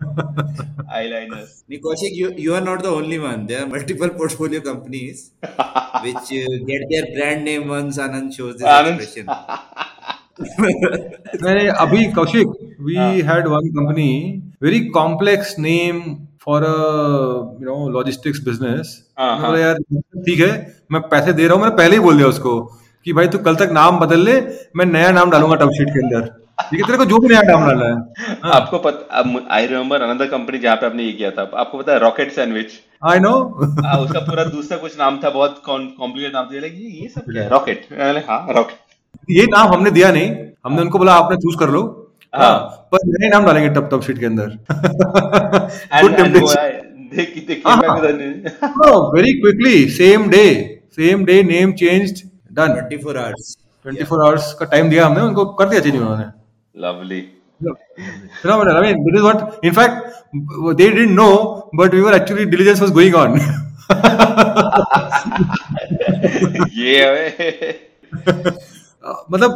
[SPEAKER 2] Eyeliner.
[SPEAKER 3] Nikoshik, you, you are not the only one. There are multiple portfolio companies which uh, get their brand name once Anand shows this
[SPEAKER 2] Anand.
[SPEAKER 3] expression.
[SPEAKER 1] मैंने अभी Kaushik we had one company very complex name for you know logistics business
[SPEAKER 2] हाँ, हाँ।
[SPEAKER 1] यार ठीक है मैं पैसे दे रहा हूँ मैंने पहले ही बोल दिया उसको कि भाई तू कल तक नाम बदल ले मैं नया नाम डालूँगा टर्म शीट के अंदर है तेरे को जो भी नया नाम डालना है। हाँ।
[SPEAKER 2] आपको पता आई रिमेम्बर अनदर कंपनी जहाँ पे आपने ये किया था। आपको पता है रॉकेट सैंडविच
[SPEAKER 1] आई नो
[SPEAKER 2] उसका पूरा दूसरा कुछ नाम था बहुत कॉम्प्लिकेट नाम था। ये ये सब क्या है? रॉकेट हाँ रॉकेट
[SPEAKER 1] ये नाम हमने दिया नहीं। हमने उनको बोला आपने चूज़ कर लो।
[SPEAKER 2] हाँ।
[SPEAKER 1] हाँ, पर नए नाम डालेंगे टप टप शीट के अंदर।
[SPEAKER 2] एंड
[SPEAKER 1] Good
[SPEAKER 2] एंड वो
[SPEAKER 1] temptation.
[SPEAKER 2] आए, देख देख back with a-
[SPEAKER 1] very quickly, same day, same day, name changed, done.
[SPEAKER 3] 24 hours.
[SPEAKER 1] 24 hours का टाइम दिया हमने उनको कर दिया चेंज उन्होंने।
[SPEAKER 2] Lovely.
[SPEAKER 1] Phenomenal. I mean, this is what, in fact, they didn't know, but we were actually diligence was going on.
[SPEAKER 2] ये हमें
[SPEAKER 1] मतलब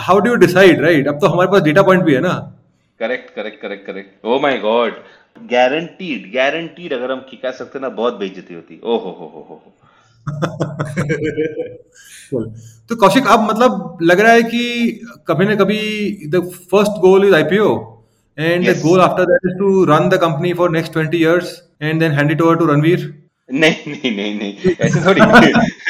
[SPEAKER 1] how do you decide right अब तो हमारे पास डेटा पॉइंट भी है ना।
[SPEAKER 2] Correct correct correct correct oh my god guaranteed guaranteed अगर हम खिका सकते ना बहुत बेइज्जती होती। ओ हो हो हो हो
[SPEAKER 1] तो कौशिक अब मतलब लग रहा है कि कभी ना कभी the first goal is IPO and
[SPEAKER 2] the
[SPEAKER 1] goal after that is to run the company for next 20 years and then hand it over to Ranveer
[SPEAKER 2] नहीं नहीं नहीं नहीं। ऐसे थोड़ी।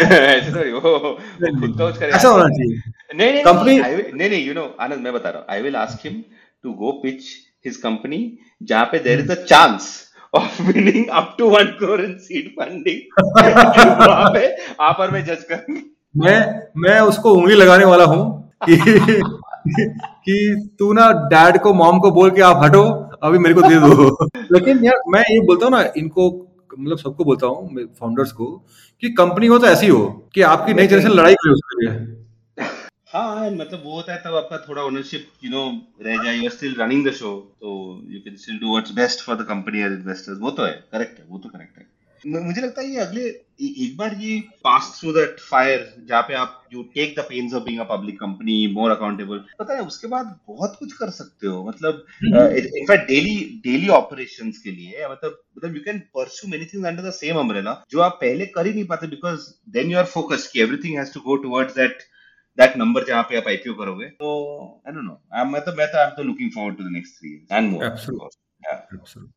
[SPEAKER 2] ऐसे थोड़ी। वो खुद का कुछ करे
[SPEAKER 1] ऐसा होना चाहिए।
[SPEAKER 2] नहीं नहीं
[SPEAKER 1] कंपनी
[SPEAKER 2] नहीं नहीं नहीं यू नो आनंद मैं बता रहा हूँ। I will ask him to go pitch his company जहाँ पे there is a chance of winning up to one crore in seed funding वहाँ पे आप और मैं जज करेंगे।
[SPEAKER 1] मैं मैं उसको उंगली लगाने वाला हूँ कि कि तू ना डैड को मॉम को बोल के आप हटो अभी मेरे को दे दो। लेकिन यार मैं ये बोलता हूँ ना इनको मतलब सबको बोलता हूँ फाउंडर्स को कि कंपनी हो तो ऐसी हो कि आपकी नई जनरेशन लड़ाई करे उसके लिए।
[SPEAKER 2] हाँ मतलब वो होता है तब आपका थोड़ा ओनरशिप यू नो रह जाए you are still running the show तो you can still do what's best for the company as investors वो तो है करेक्ट है वो तो करेक्ट है। मुझे लगता है ये अगले एक बार ये पास थ्रू दैट फायर जहाँ पे आप you take the pains of being a public company more accountable पता है उसके बाद बहुत कुछ कर सकते हो मतलब इनफैक्ट डेली डेली ऑपरेशंस के लिए मतलब मतलब you can pursue many things under the same umbrella जो आप पहले कर ही नहीं पाते because then you are focused कि everything has to go towards that that number जहाँ पे आप आईपीओ करोगे तो आई डोंट नो मैं तो मैं तो आई एम तो looking forward to the next 3 years and more
[SPEAKER 1] Absolutely. Absolutely.